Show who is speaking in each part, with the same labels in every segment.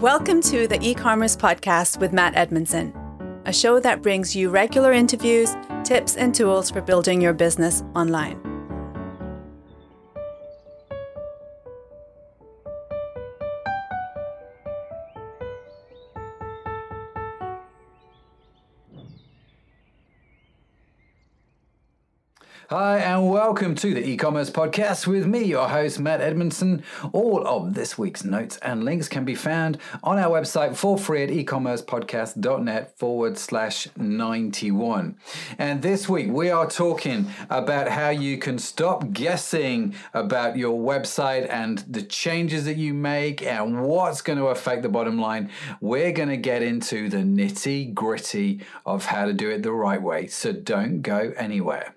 Speaker 1: Welcome to the e commerce podcast with Matt Edmondson, a show that brings you regular interviews, tips, and tools for building your business online.
Speaker 2: Hi, and welcome to the e commerce podcast with me, your host, Matt Edmondson. All of this week's notes and links can be found on our website for free at ecommercepodcast.net forward slash 91. And this week we are talking about how you can stop guessing about your website and the changes that you make and what's going to affect the bottom line. We're going to get into the nitty gritty of how to do it the right way. So don't go anywhere.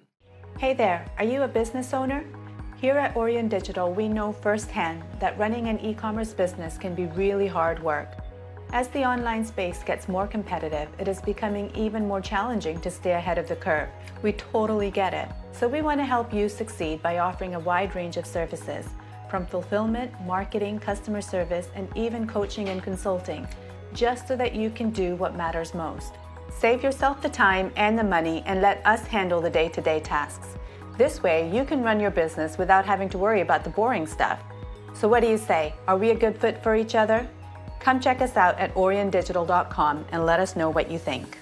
Speaker 1: Hey there, are you a business owner? Here at Orion Digital, we know firsthand that running an e commerce business can be really hard work. As the online space gets more competitive, it is becoming even more challenging to stay ahead of the curve. We totally get it. So we want to help you succeed by offering a wide range of services, from fulfillment, marketing, customer service, and even coaching and consulting, just so that you can do what matters most. Save yourself the time and the money and let us handle the day to day tasks. This way, you can run your business without having to worry about the boring stuff. So, what do you say? Are we a good fit for each other? Come check us out at oriondigital.com and let us know what you think.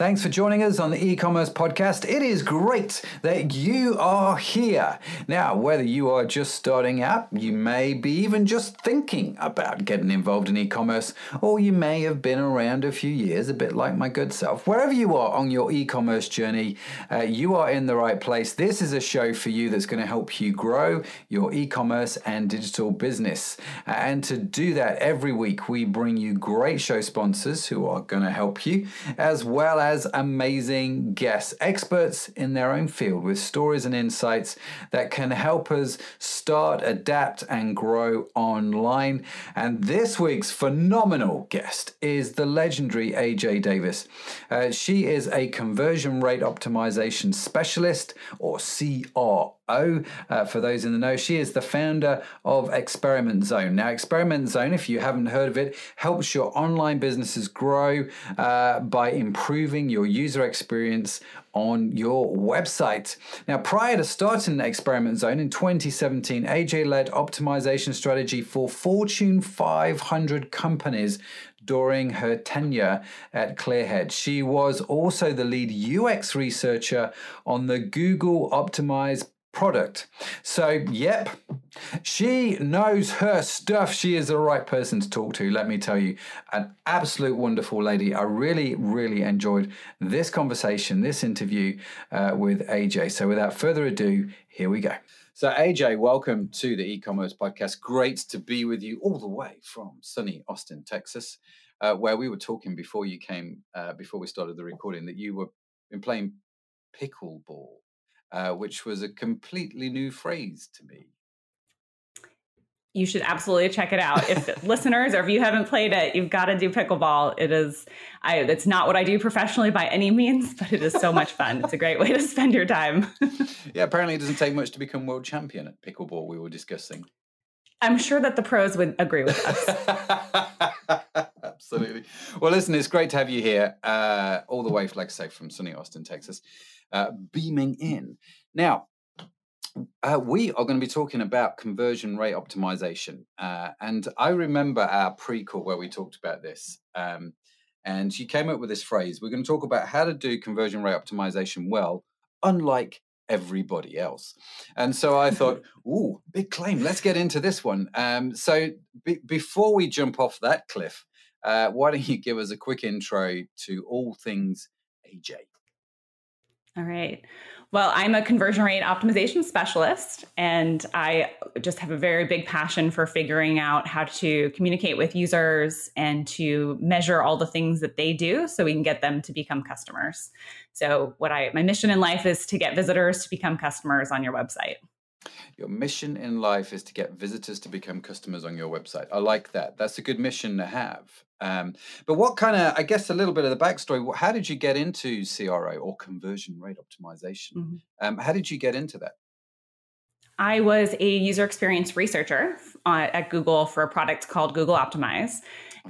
Speaker 2: Thanks for joining us on the e commerce podcast. It is great that you are here. Now, whether you are just starting out, you may be even just thinking about getting involved in e commerce, or you may have been around a few years, a bit like my good self. Wherever you are on your e commerce journey, uh, you are in the right place. This is a show for you that's going to help you grow your e commerce and digital business. Uh, and to do that, every week we bring you great show sponsors who are going to help you, as well as as amazing guests, experts in their own field with stories and insights that can help us start, adapt, and grow online. And this week's phenomenal guest is the legendary AJ Davis. Uh, she is a conversion rate optimization specialist or CR Uh, for those in the know, she is the founder of Experiment Zone. Now, Experiment Zone, if you haven't heard of it, helps your online businesses grow uh, by improving your user experience on your website. Now, prior to starting Experiment Zone in 2017, AJ led optimization strategy for Fortune 500 companies during her tenure at Clearhead. She was also the lead UX researcher on the Google Optimize product. So, yep, she knows her stuff. She is the right person to talk to, let me tell you. An absolute wonderful lady. I really, really enjoyed this conversation, this interview uh, with AJ. So, without further ado, here we go. So, AJ, welcome to the e commerce podcast. Great to be with you all the way from sunny Austin, Texas. Uh, where we were talking before you came, uh, before we started the recording, that you were playing pickleball uh, which was a completely new phrase to me.
Speaker 3: You should absolutely check it out. If listeners or if you haven't played it, you've got to do pickleball. It is, I, it's not what I do professionally by any means, but it is so much fun. It's a great way to spend your time.
Speaker 2: yeah, apparently it doesn't take much to become world champion at pickleball. We were discussing.
Speaker 3: I'm sure that the pros would agree with us.
Speaker 2: Absolutely. Well, listen, it's great to have you here, uh, all the way, like I say, from sunny Austin, Texas uh, beaming in. Now, uh, we are going to be talking about conversion rate optimization. Uh, and I remember our pre call where we talked about this. Um, and she came up with this phrase we're going to talk about how to do conversion rate optimization well, unlike everybody else. And so I thought, ooh, big claim. Let's get into this one. Um, so be- before we jump off that cliff, uh, why don't you give us a quick intro to all things AJ?
Speaker 3: All right. Well, I'm a conversion rate optimization specialist, and I just have a very big passion for figuring out how to communicate with users and to measure all the things that they do so we can get them to become customers. So, what I my mission in life is to get visitors to become customers on your website.
Speaker 2: Your mission in life is to get visitors to become customers on your website. I like that. That's a good mission to have. Um, but what kind of, I guess, a little bit of the backstory. How did you get into CRO or conversion rate optimization? Mm-hmm. Um, how did you get into that?
Speaker 3: I was a user experience researcher uh, at Google for a product called Google Optimize.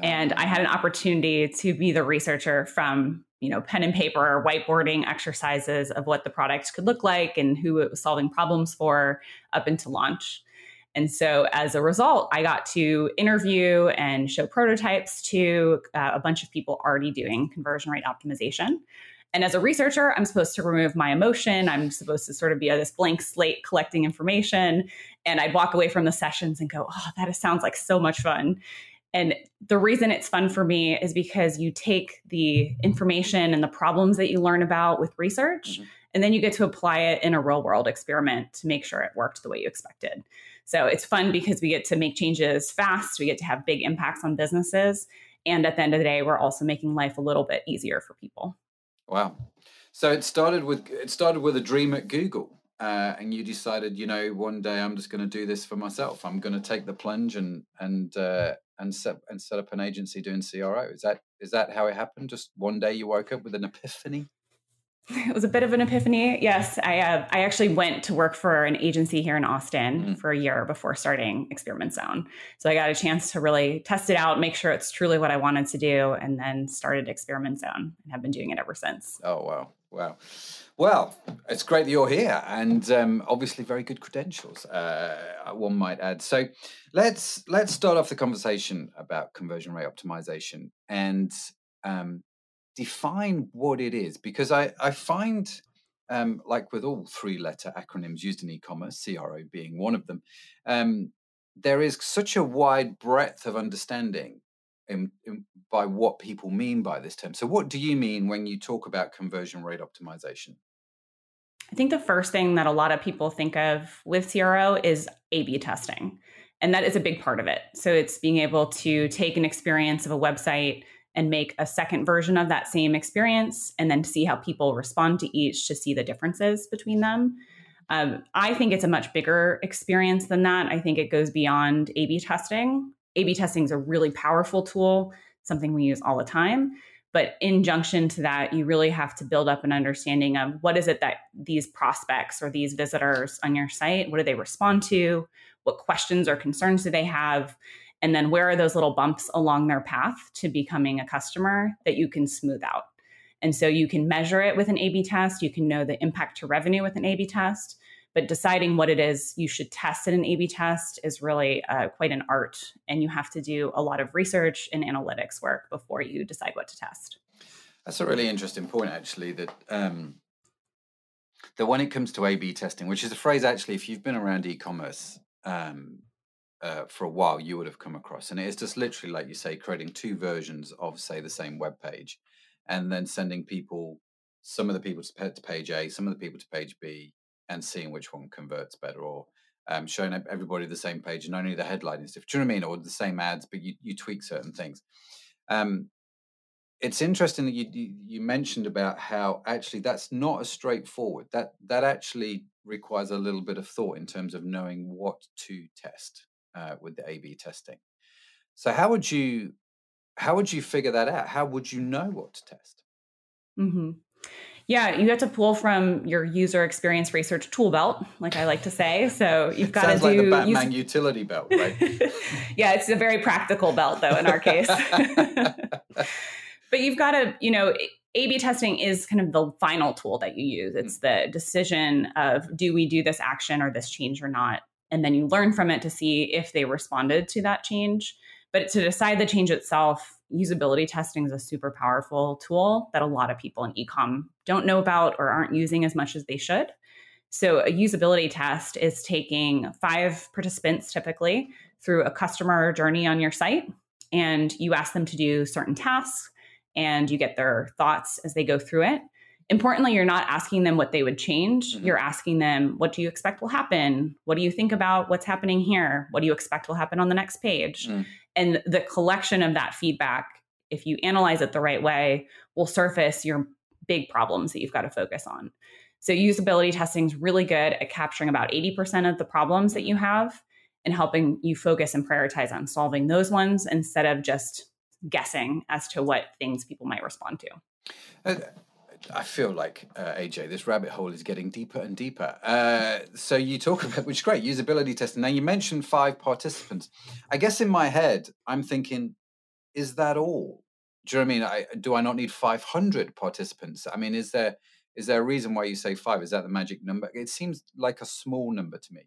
Speaker 3: And I had an opportunity to be the researcher from you know pen and paper or whiteboarding exercises of what the product could look like and who it was solving problems for up into launch. And so as a result i got to interview and show prototypes to uh, a bunch of people already doing conversion rate optimization. And as a researcher i'm supposed to remove my emotion. I'm supposed to sort of be a, this blank slate collecting information. And i'd walk away from the sessions and go oh that sounds like so much fun and the reason it's fun for me is because you take the information and the problems that you learn about with research, mm-hmm. and then you get to apply it in a real world experiment to make sure it worked the way you expected. So it's fun because we get to make changes fast, we get to have big impacts on businesses. And at the end of the day, we're also making life a little bit easier for people.
Speaker 2: Wow. So it started with it started with a dream at Google. Uh, and you decided, you know, one day I'm just going to do this for myself. I'm going to take the plunge and and uh, and set and set up an agency doing CRO. Is that is that how it happened? Just one day you woke up with an epiphany?
Speaker 3: It was a bit of an epiphany. Yes, I uh, I actually went to work for an agency here in Austin mm. for a year before starting Experiment Zone. So I got a chance to really test it out, make sure it's truly what I wanted to do, and then started Experiment Zone and have been doing it ever since.
Speaker 2: Oh wow, wow. Well, it's great that you're here, and um, obviously very good credentials. Uh, one might add. So, let's let's start off the conversation about conversion rate optimization and um, define what it is, because I I find, um, like with all three-letter acronyms used in e-commerce, CRO being one of them, um, there is such a wide breadth of understanding in, in, by what people mean by this term. So, what do you mean when you talk about conversion rate optimization?
Speaker 3: I think the first thing that a lot of people think of with CRO is A B testing. And that is a big part of it. So it's being able to take an experience of a website and make a second version of that same experience and then see how people respond to each to see the differences between them. Um, I think it's a much bigger experience than that. I think it goes beyond A B testing. A B testing is a really powerful tool, something we use all the time. But in junction to that, you really have to build up an understanding of what is it that these prospects or these visitors on your site, what do they respond to? What questions or concerns do they have? And then where are those little bumps along their path to becoming a customer that you can smooth out? And so you can measure it with an A B test. You can know the impact to revenue with an A B test. But deciding what it is you should test in an A B test is really uh, quite an art. And you have to do a lot of research and analytics work before you decide what to test.
Speaker 2: That's a really interesting point, actually, that. Um, that when it comes to A B testing, which is a phrase actually, if you've been around e commerce um, uh, for a while, you would have come across. And it is just literally, like you say, creating two versions of, say, the same web page and then sending people, some of the people to page A, some of the people to page B, and seeing which one converts better or um, showing everybody the same page and only the headline is different. Do you know what I mean? Or the same ads, but you, you tweak certain things. Um, it's interesting that you, you, mentioned about how actually that's not as straightforward. That that actually requires a little bit of thought in terms of knowing what to test uh, with the A/B testing. So how would you how would you figure that out? How would you know what to test?
Speaker 3: Mm-hmm. Yeah, you have to pull from your user experience research tool belt, like I like to say. So you've got
Speaker 2: Sounds
Speaker 3: to
Speaker 2: do like the Batman utility belt, right?
Speaker 3: yeah, it's a very practical belt, though, in our case. but you've got to, you know, A B testing is kind of the final tool that you use. It's the decision of do we do this action or this change or not? And then you learn from it to see if they responded to that change. But to decide the change itself, usability testing is a super powerful tool that a lot of people in ecom don't know about or aren't using as much as they should. So, a usability test is taking five participants typically through a customer journey on your site, and you ask them to do certain tasks and you get their thoughts as they go through it. Importantly, you're not asking them what they would change. Mm-hmm. You're asking them, what do you expect will happen? What do you think about what's happening here? What do you expect will happen on the next page? Mm. And the collection of that feedback, if you analyze it the right way, will surface your big problems that you've got to focus on. So, usability testing is really good at capturing about 80% of the problems that you have and helping you focus and prioritize on solving those ones instead of just guessing as to what things people might respond to.
Speaker 2: Uh, I feel like uh, AJ, this rabbit hole is getting deeper and deeper. Uh, so you talk about, which is great, usability testing. Now you mentioned five participants. I guess in my head, I'm thinking, is that all? Do you know I mean? I, do I not need 500 participants? I mean, is there is there a reason why you say five? Is that the magic number? It seems like a small number to me.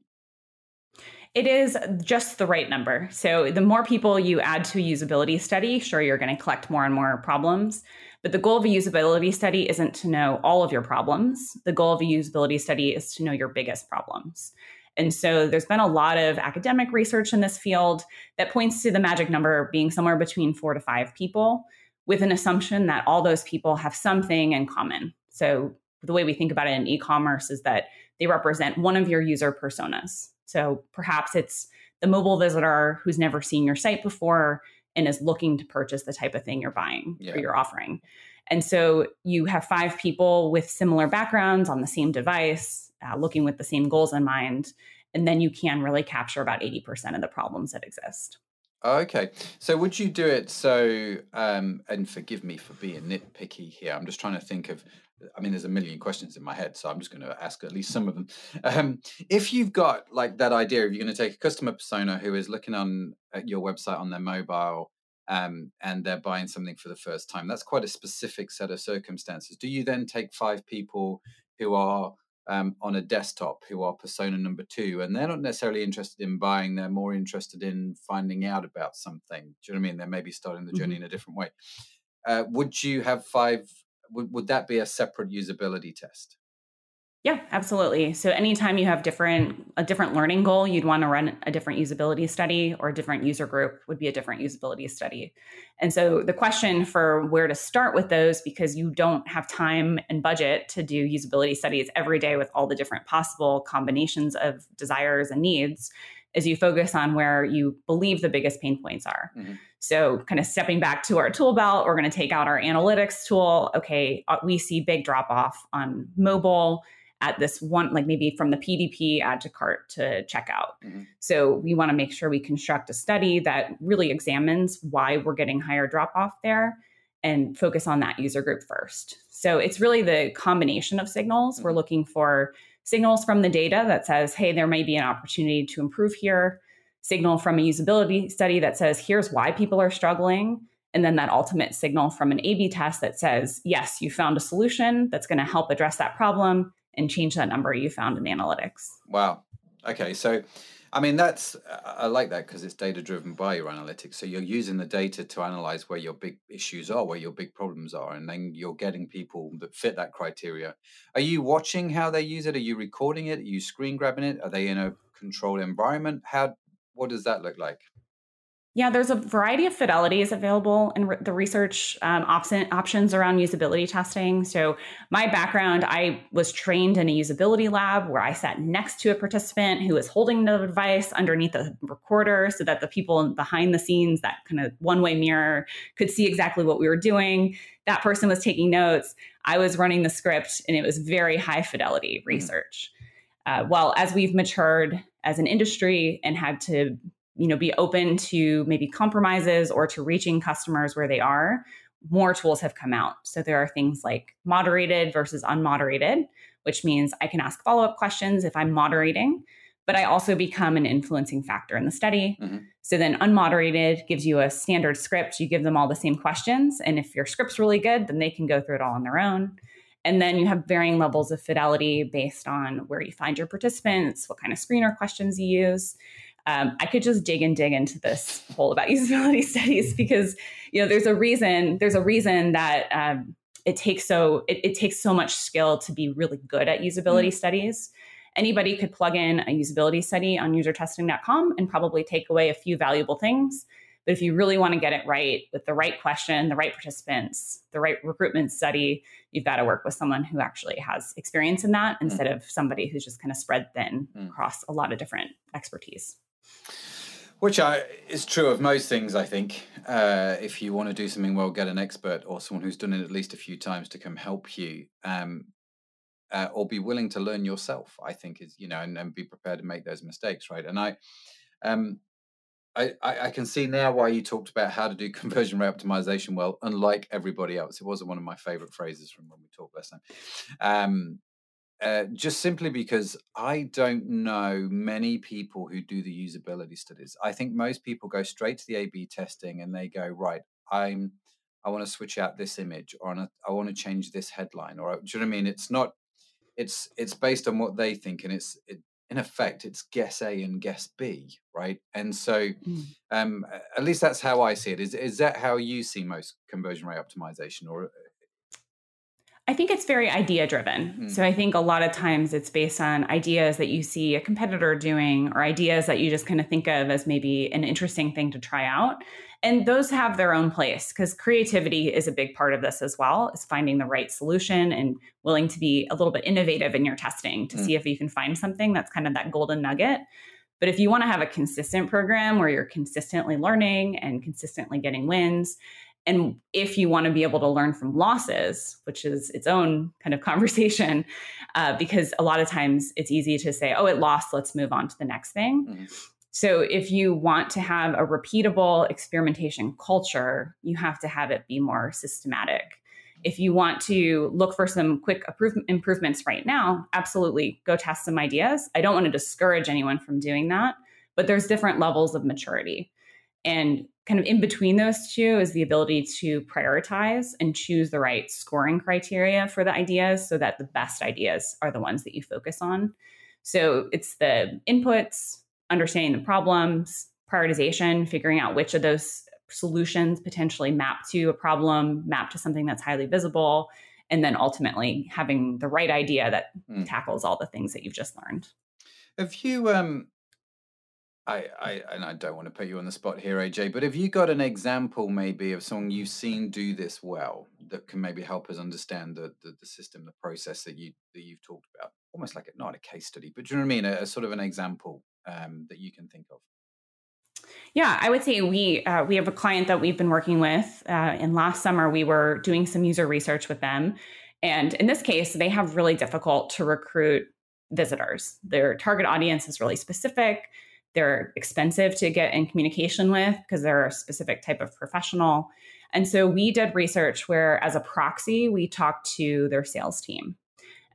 Speaker 3: It is just the right number. So the more people you add to a usability study, sure, you're going to collect more and more problems. But the goal of a usability study isn't to know all of your problems. The goal of a usability study is to know your biggest problems. And so there's been a lot of academic research in this field that points to the magic number being somewhere between four to five people, with an assumption that all those people have something in common. So the way we think about it in e commerce is that they represent one of your user personas. So perhaps it's the mobile visitor who's never seen your site before and is looking to purchase the type of thing you're buying yeah. or you're offering. And so you have five people with similar backgrounds on the same device, uh, looking with the same goals in mind. And then you can really capture about 80% of the problems that exist.
Speaker 2: Okay. So would you do it so, um, and forgive me for being nitpicky here, I'm just trying to think of I mean, there's a million questions in my head, so I'm just going to ask at least some of them. Um, if you've got like that idea, if you're going to take a customer persona who is looking on at your website on their mobile um, and they're buying something for the first time, that's quite a specific set of circumstances. Do you then take five people who are um, on a desktop who are persona number two, and they're not necessarily interested in buying; they're more interested in finding out about something. Do you know what I mean? They're maybe starting the journey mm-hmm. in a different way. Uh, would you have five would, would that be a separate usability test?
Speaker 3: Yeah, absolutely. So anytime you have different a different learning goal, you'd want to run a different usability study or a different user group would be a different usability study. And so the question for where to start with those because you don't have time and budget to do usability studies every day with all the different possible combinations of desires and needs is you focus on where you believe the biggest pain points are. Mm-hmm. So, kind of stepping back to our tool belt, we're going to take out our analytics tool. Okay, uh, we see big drop off on mobile at this one, like maybe from the PDP add to cart to checkout. Mm-hmm. So, we want to make sure we construct a study that really examines why we're getting higher drop off there and focus on that user group first. So, it's really the combination of signals. Mm-hmm. We're looking for signals from the data that says, hey, there may be an opportunity to improve here, signal from a usability study that says, here's why people are struggling. And then that ultimate signal from an A B test that says, yes, you found a solution that's going to help address that problem and change that number you found in analytics.
Speaker 2: Wow. Okay. So I mean, that's I like that because it's data driven by your analytics. So you're using the data to analyze where your big issues are, where your big problems are, and then you're getting people that fit that criteria. Are you watching how they use it? Are you recording it? Are you screen grabbing it? Are they in a controlled environment? How what does that look like?
Speaker 3: Yeah, there's a variety of fidelities available in re- the research um, option, options around usability testing. So, my background, I was trained in a usability lab where I sat next to a participant who was holding the device underneath a recorder so that the people behind the scenes, that kind of one way mirror, could see exactly what we were doing. That person was taking notes. I was running the script, and it was very high fidelity mm-hmm. research. Mm-hmm. Uh, well, as we've matured as an industry and had to you know be open to maybe compromises or to reaching customers where they are more tools have come out. So there are things like moderated versus unmoderated which means i can ask follow-up questions if i'm moderating but i also become an influencing factor in the study. Mm-hmm. so then unmoderated gives you a standard script. You give them all the same questions and if your script's really good then they can go through it all on their own and then you have varying levels of fidelity based on where you find your participants what kind of screener questions you use um, I could just dig and dig into this whole about usability studies because you know there's a reason there's a reason that um, it takes so it, it, takes so much skill to be really good at usability mm. studies. Anybody could plug in a usability study on usertesting.com and probably take away a few valuable things. But if you really want to get it right with the right question, the right participants, the right recruitment study, you've got to work with someone who actually has experience in that mm. instead of somebody who's just kind of spread thin mm. across a lot of different expertise.
Speaker 2: Which I, is true of most things, I think. Uh, if you want to do something well, get an expert or someone who's done it at least a few times to come help you, um, uh, or be willing to learn yourself. I think is you know, and, and, be prepared to make those mistakes, right? And I, um, I, I, can see now why you talked about how to do conversion rate optimization well, unlike everybody else. It wasn't one of my favorite phrases from when we talked last time. Um, uh, just simply because I don't know many people who do the usability studies. I think most people go straight to the A/B testing and they go, right, I'm, I want to switch out this image, or I want to change this headline, or do you know what I mean? It's not, it's it's based on what they think, and it's it, in effect it's guess A and guess B, right? And so, mm. um, at least that's how I see it. Is is that how you see most conversion rate optimization, or
Speaker 3: I think it's very idea driven. Mm. So I think a lot of times it's based on ideas that you see a competitor doing or ideas that you just kind of think of as maybe an interesting thing to try out. And those have their own place because creativity is a big part of this as well, is finding the right solution and willing to be a little bit innovative in your testing to mm. see if you can find something that's kind of that golden nugget. But if you want to have a consistent program where you're consistently learning and consistently getting wins, and if you want to be able to learn from losses, which is its own kind of conversation, uh, because a lot of times it's easy to say, oh, it lost, let's move on to the next thing. Mm-hmm. So if you want to have a repeatable experimentation culture, you have to have it be more systematic. If you want to look for some quick improvements right now, absolutely go test some ideas. I don't want to discourage anyone from doing that, but there's different levels of maturity. And kind of in between those two is the ability to prioritize and choose the right scoring criteria for the ideas so that the best ideas are the ones that you focus on. So it's the inputs, understanding the problems, prioritization, figuring out which of those solutions potentially map to a problem, map to something that's highly visible, and then ultimately having the right idea that mm. tackles all the things that you've just learned.
Speaker 2: Have you um I, I and I don't want to put you on the spot here, AJ, but have you got an example maybe of someone you've seen do this well that can maybe help us understand the the, the system, the process that you that you've talked about? Almost like a, not a case study, but do you know what I mean? A, a sort of an example um, that you can think of.
Speaker 3: Yeah, I would say we uh, we have a client that we've been working with. Uh, and last summer, we were doing some user research with them, and in this case, they have really difficult to recruit visitors. Their target audience is really specific they're expensive to get in communication with because they're a specific type of professional. And so we did research where, as a proxy, we talked to their sales team.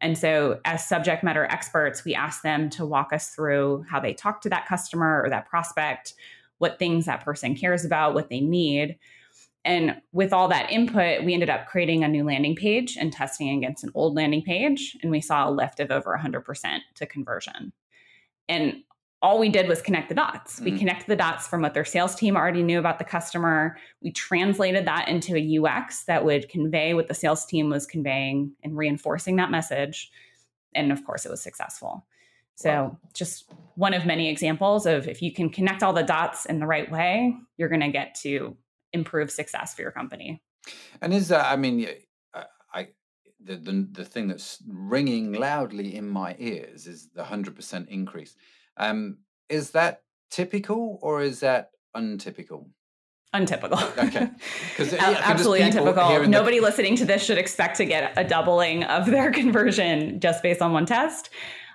Speaker 3: And so, as subject matter experts, we asked them to walk us through how they talk to that customer or that prospect, what things that person cares about, what they need. And with all that input, we ended up creating a new landing page and testing against an old landing page. And we saw a lift of over 100% to conversion. And all we did was connect the dots. Mm-hmm. We connected the dots from what their sales team already knew about the customer. We translated that into a UX that would convey what the sales team was conveying and reinforcing that message. And of course, it was successful. So, wow. just one of many examples of if you can connect all the dots in the right way, you're going to get to improve success for your company.
Speaker 2: And is that, I mean, I, the, the, the thing that's ringing loudly in my ears is the 100% increase um, is that typical or is that untypical?
Speaker 3: Untypical.
Speaker 2: Okay.
Speaker 3: Because absolutely untypical. Nobody the... listening to this should expect to get a doubling of their conversion just based on one test.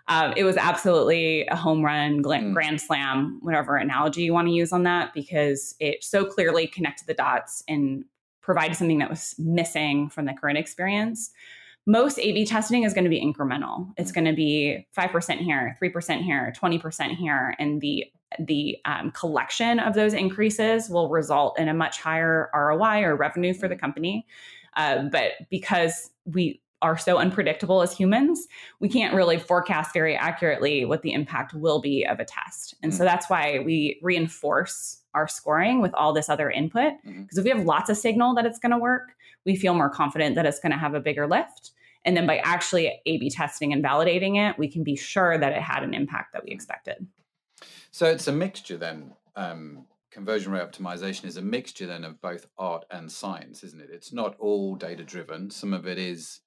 Speaker 3: Um, it was absolutely a home run, mm. grand slam, whatever analogy you want to use on that, because it so clearly connected the dots and provided something that was missing from the current experience most A B testing is going to be incremental. It's mm. going to be 5% here, 3% here, 20% here. And the the um, collection of those increases will result in a much higher ROI or revenue for the mm. company. Uh, but because we are so unpredictable as humans, we can't really forecast very accurately what the impact will be of a test. And mm-hmm. so that's why we reinforce our scoring with all this other input. Because mm-hmm. if we have lots of signal that it's going to work, we feel more confident that it's going to have a bigger lift. And then by actually A B testing and validating it, we can be sure that it had an impact that we expected.
Speaker 2: So it's a mixture then. Um, conversion rate optimization is a mixture then of both art and science, isn't it? It's not all data driven. Some of it is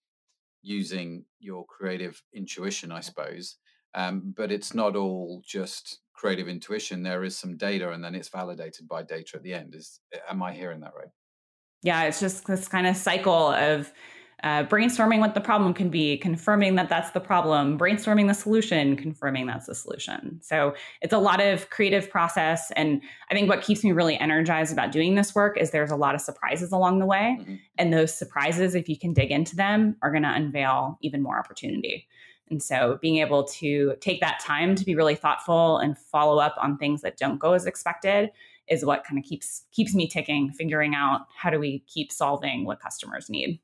Speaker 2: using your creative intuition, I suppose. Um, but it's not all just creative intuition. There is some data, and then it's validated by data at the end. Is am I hearing that right?
Speaker 3: Yeah, it's just this kind of cycle of uh, brainstorming what the problem can be, confirming that that's the problem, brainstorming the solution, confirming that's the solution. So it's a lot of creative process. And I think what keeps me really energized about doing this work is there's a lot of surprises along the way. Mm-hmm. And those surprises, if you can dig into them, are going to unveil even more opportunity. And so being able to take that time to be really thoughtful and follow up on things that don't go as expected is what kind of keeps keeps me ticking, figuring out how do we keep solving what customers need.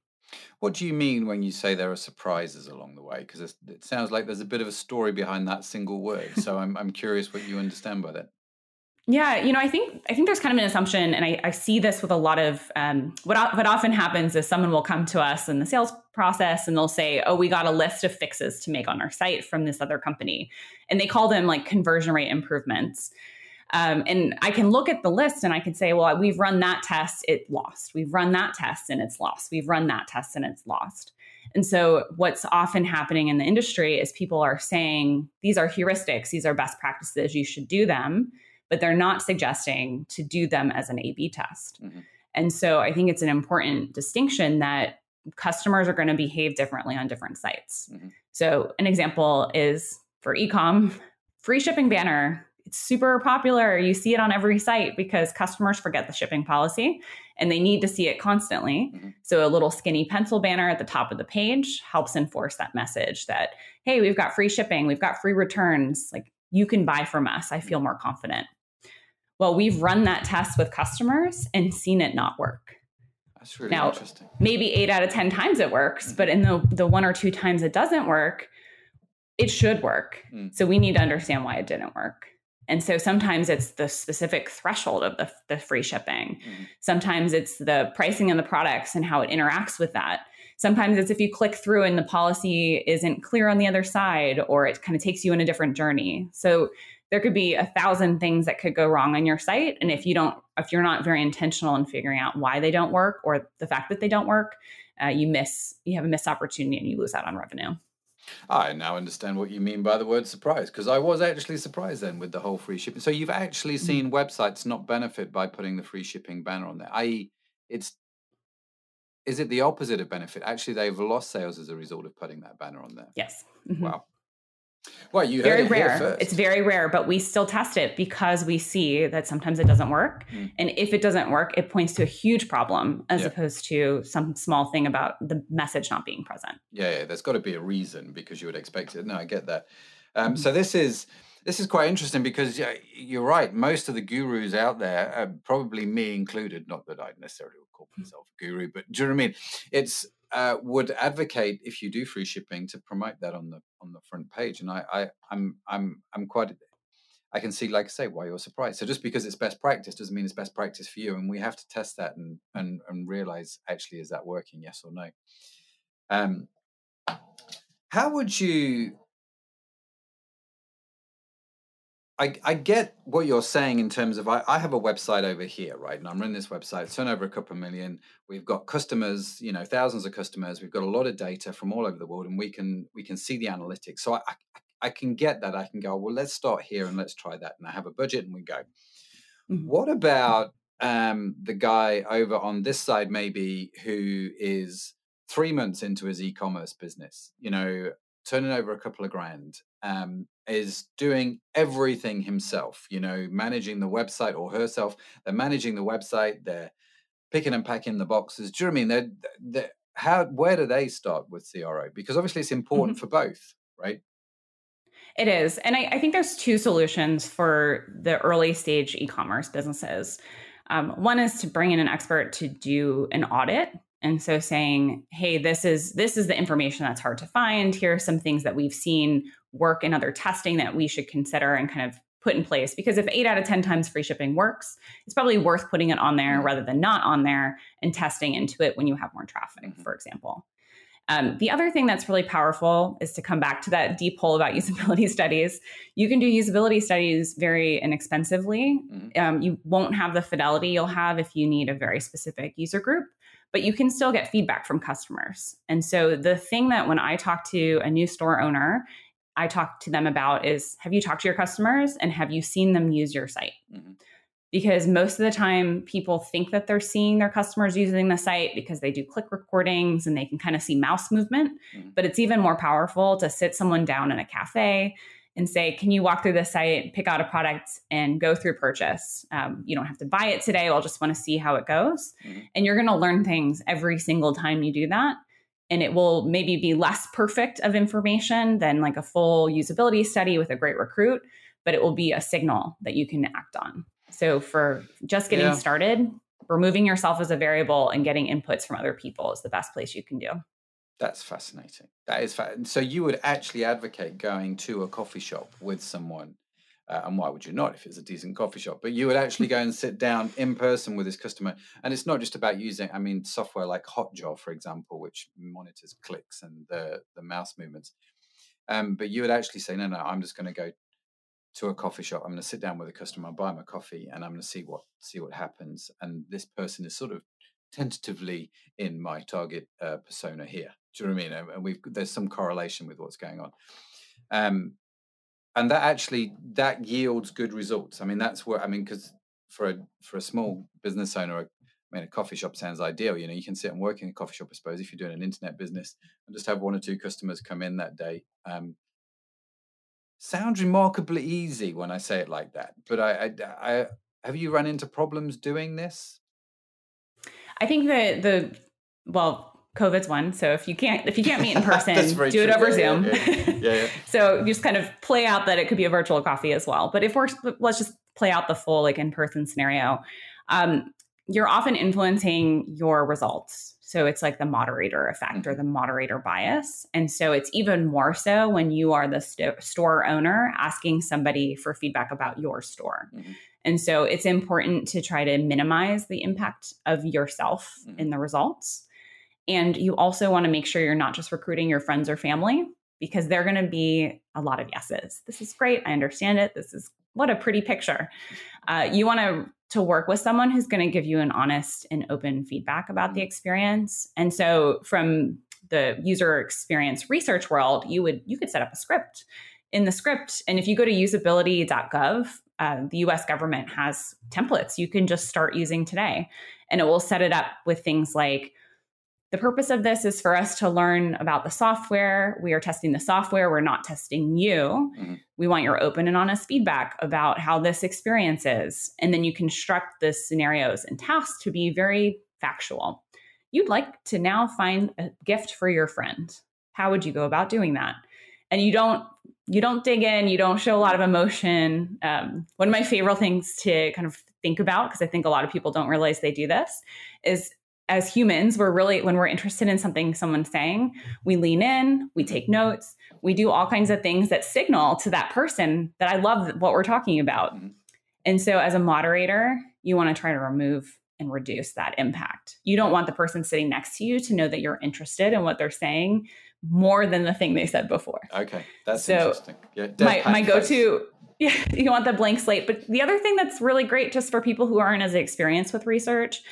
Speaker 2: What do you mean when you say there are surprises along the way? Because it sounds like there's a bit of a story behind that single word. So I'm, I'm curious what you understand by that.
Speaker 3: Yeah, you know, I think I think there's kind of an assumption, and I, I see this with a lot of um, what what often happens is someone will come to us in the sales process and they'll say, "Oh, we got a list of fixes to make on our site from this other company," and they call them like conversion rate improvements. Um, and I can look at the list and I can say, well, we've run that test, it lost. We've run that test and it's lost. We've run that test and it's lost. And so, what's often happening in the industry is people are saying, these are heuristics, these are best practices, you should do them, but they're not suggesting to do them as an A B test. Mm-hmm. And so, I think it's an important distinction that customers are going to behave differently on different sites. Mm-hmm. So, an example is for ecom, free shipping banner it's super popular. You see it on every site because customers forget the shipping policy and they need to see it constantly. Mm-hmm. So a little skinny pencil banner at the top of the page helps enforce that message that, hey, we've got free shipping, we've got free returns. Like you can buy from us. I feel more confident. Well, we've run that test with customers and seen it not work.
Speaker 2: That's really now, interesting.
Speaker 3: Maybe eight out of 10 times it works, mm-hmm. but in the, the one or two times it doesn't work, it should work. Mm. So we need to understand why it didn't work. And so sometimes it's the specific threshold of the, the free shipping. Mm-hmm. Sometimes it's the pricing and the products and how it interacts with that. Sometimes it's if you click through and the policy isn't clear on the other side or it kind of takes you in a different journey. So there could be a thousand things that could go wrong on your site. And if you don't, if you're not very intentional in figuring out why they don't work or the fact that they don't work, uh, you miss, you have a missed opportunity and you lose out on revenue.
Speaker 2: I now understand what you mean by the word surprise because I was actually surprised then with the whole free shipping. So you've actually mm. seen websites not benefit by putting the free shipping banner on there. I.e., it's is it the opposite of benefit? Actually, they've lost sales as a result of putting that banner on there.
Speaker 3: Yes.
Speaker 2: Mm-hmm. Wow. Well, you
Speaker 3: very rare. It's very rare, but we still test it because we see that sometimes it doesn't work. Mm. And if it doesn't work, it points to a huge problem as yeah. opposed to some small thing about the message not being present.
Speaker 2: Yeah, yeah there's got to be a reason because you would expect it. No, I get that. Um, mm-hmm. So this is this is quite interesting because yeah, you're right. Most of the gurus out there, uh, probably me included, not that I necessarily would call mm. myself a guru, but do you know what I mean? It's uh, would advocate if you do free shipping to promote that on the on the front page. And I, I I'm I'm I'm quite I can see, like I say, why you're surprised. So just because it's best practice doesn't mean it's best practice for you, and we have to test that and and and realize actually is that working, yes or no. Um, how would you I, I get what you're saying in terms of I, I have a website over here, right? And I'm running this website, turn over a couple of million. We've got customers, you know, thousands of customers. We've got a lot of data from all over the world, and we can we can see the analytics. So I, I, I can get that. I can go, well, let's start here and let's try that. And I have a budget and we go. Mm-hmm. What about um, the guy over on this side, maybe, who is three months into his e-commerce business, you know, turning over a couple of grand, um, is doing everything himself, you know, managing the website or herself. They're managing the website, they're picking and packing the boxes. Do you know what I mean? They're, they're, how, where do they start with CRO? Because obviously it's important mm-hmm. for both, right?
Speaker 3: It is. And I, I, think there's two solutions for the early stage e commerce businesses. Um, one is to bring in an expert to do an audit and so saying hey this is this is the information that's hard to find here are some things that we've seen work in other testing that we should consider and kind of put in place because if 8 out of 10 times free shipping works it's probably worth putting it on there mm-hmm. rather than not on there and testing into it when you have more traffic mm-hmm. for example um, the other thing that's really powerful is to come back to that deep hole about usability studies. You can do usability studies very inexpensively. Mm-hmm. Um, you won't have the fidelity you'll have if you need a very specific user group but you can still get feedback from customers. And so the thing that when I talk to a new store owner, I talk to them about is have you talked to your customers and have you seen them use your site? Mm-hmm. because most of the time people think that they're seeing their customers using the site because they do click recordings and they can kind of see mouse movement. Mm-hmm. But it's even more powerful to sit someone down in a cafe and say, Can you walk through the site, pick out a product, and go through purchase? Um, you don't have to buy it today. I'll just want to see how it goes. Mm-hmm. And you're going to learn things every single time you do that. And it will maybe be less perfect of information than like a full usability study with a great recruit, but it will be a signal that you can act on. So for just getting yeah. started, removing yourself as a variable and getting inputs from other people is the best place you can do.
Speaker 2: That's fascinating. That is fa- so you would actually advocate going to a coffee shop with someone, uh, and why would you not if it's a decent coffee shop? But you would actually go and sit down in person with this customer, and it's not just about using. I mean, software like Hotjar, for example, which monitors clicks and the the mouse movements. Um, but you would actually say, no, no, I'm just going to go to a coffee shop. I'm going to sit down with a customer, buy them a coffee, and I'm going to see what see what happens. And this person is sort of tentatively in my target uh, persona here. Do you know what I mean? And we've there's some correlation with what's going on. Um, and that actually that yields good results. I mean, that's what I mean because for a for a small business owner, I mean, a coffee shop sounds ideal. You know, you can sit and work in a coffee shop, I suppose, if you're doing an internet business, and just have one or two customers come in that day. Um, sounds remarkably easy when I say it like that. But I, I, I have you run into problems doing this?
Speaker 3: I think that the well, COVID's one. So if you can't if you can't meet in person, do true. it over
Speaker 2: yeah,
Speaker 3: Zoom.
Speaker 2: Yeah, yeah.
Speaker 3: so just kind of play out that it could be a virtual coffee as well. But if we're let's just play out the full like in person scenario. Um, you're often influencing your results. So it's like the moderator effect or mm-hmm. the moderator bias. And so it's even more so when you are the st- store owner asking somebody for feedback about your store. Mm-hmm. And so it's important to try to minimize the impact of yourself mm-hmm. in the results. And you also want to make sure you're not just recruiting your friends or family because they're going to be a lot of yeses. This is great. I understand it. This is what a pretty picture. Uh, you want to to work with someone who's going to give you an honest and open feedback about the mm-hmm. experience. And so from the user experience research world, you would you could set up a script. In the script, and if you go to usability.gov, uh, the US government has templates you can just start using today. And it will set it up with things like the purpose of this is for us to learn about the software. We are testing the software, we're not testing you. Mm-hmm. We want your open and honest feedback about how this experience is. And then you construct the scenarios and tasks to be very factual. You'd like to now find a gift for your friend. How would you go about doing that? And you don't you don't dig in, you don't show a lot of emotion. Um, one of my favorite things to kind of think about, because I think a lot of people don't realize they do this, is as humans, we're really, when we're interested in something someone's saying, we lean in, we take notes, we do all kinds of things that signal to that person that I love what we're talking about. Mm-hmm. And so, as a moderator, you want to try to remove and reduce that impact. You don't want the person sitting next to you to know that you're interested in what they're saying more than the thing they said before.
Speaker 2: Okay, that's so interesting.
Speaker 3: Yeah, my my go to yeah, you want the blank slate. But the other thing that's really great just for people who aren't as experienced with research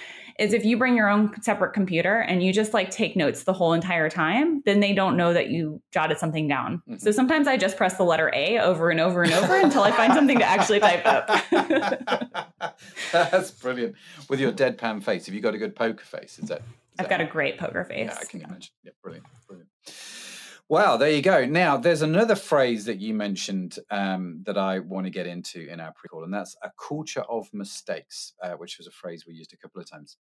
Speaker 3: is if you bring your own separate computer and you just like take notes the whole entire time, then they don't know that you jotted something down. Mm-hmm. So sometimes I just press the letter A over and over and over until I find something to actually type
Speaker 2: up. That's brilliant. With your deadpan face, have you got a good poker face? Is that? Is
Speaker 3: I've
Speaker 2: that
Speaker 3: got a great poker face.
Speaker 2: Yeah, I can imagine. Yeah, brilliant. Wow, there you go. Now, there's another phrase that you mentioned um, that I want to get into in our pre-call, and that's a culture of mistakes, uh, which was a phrase we used a couple of times.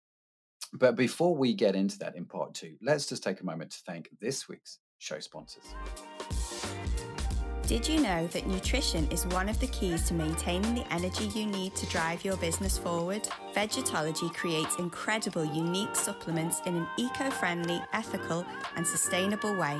Speaker 2: But before we get into that in part two, let's just take a moment to thank this week's show sponsors.
Speaker 4: Did you know that nutrition is one of the keys to maintaining the energy you need to drive your business forward? Vegetology creates incredible, unique supplements in an eco friendly, ethical, and sustainable way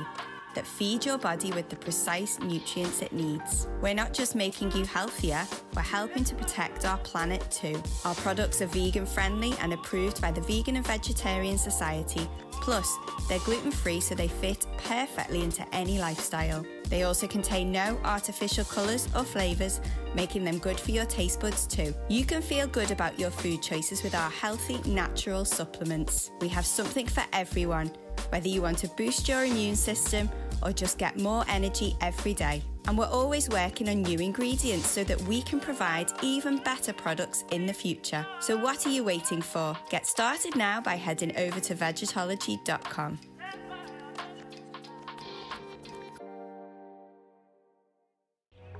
Speaker 4: that feed your body with the precise nutrients it needs. We're not just making you healthier, we're helping to protect our planet too. Our products are vegan friendly and approved by the Vegan and Vegetarian Society. Plus, they're gluten free so they fit perfectly into any lifestyle. They also contain no artificial colours or flavours, making them good for your taste buds too. You can feel good about your food choices with our healthy, natural supplements. We have something for everyone, whether you want to boost your immune system or just get more energy every day. and we're always working on new ingredients so that we can provide even better products in the future. So, what are you waiting for? Get started now by heading over to vegetology.com.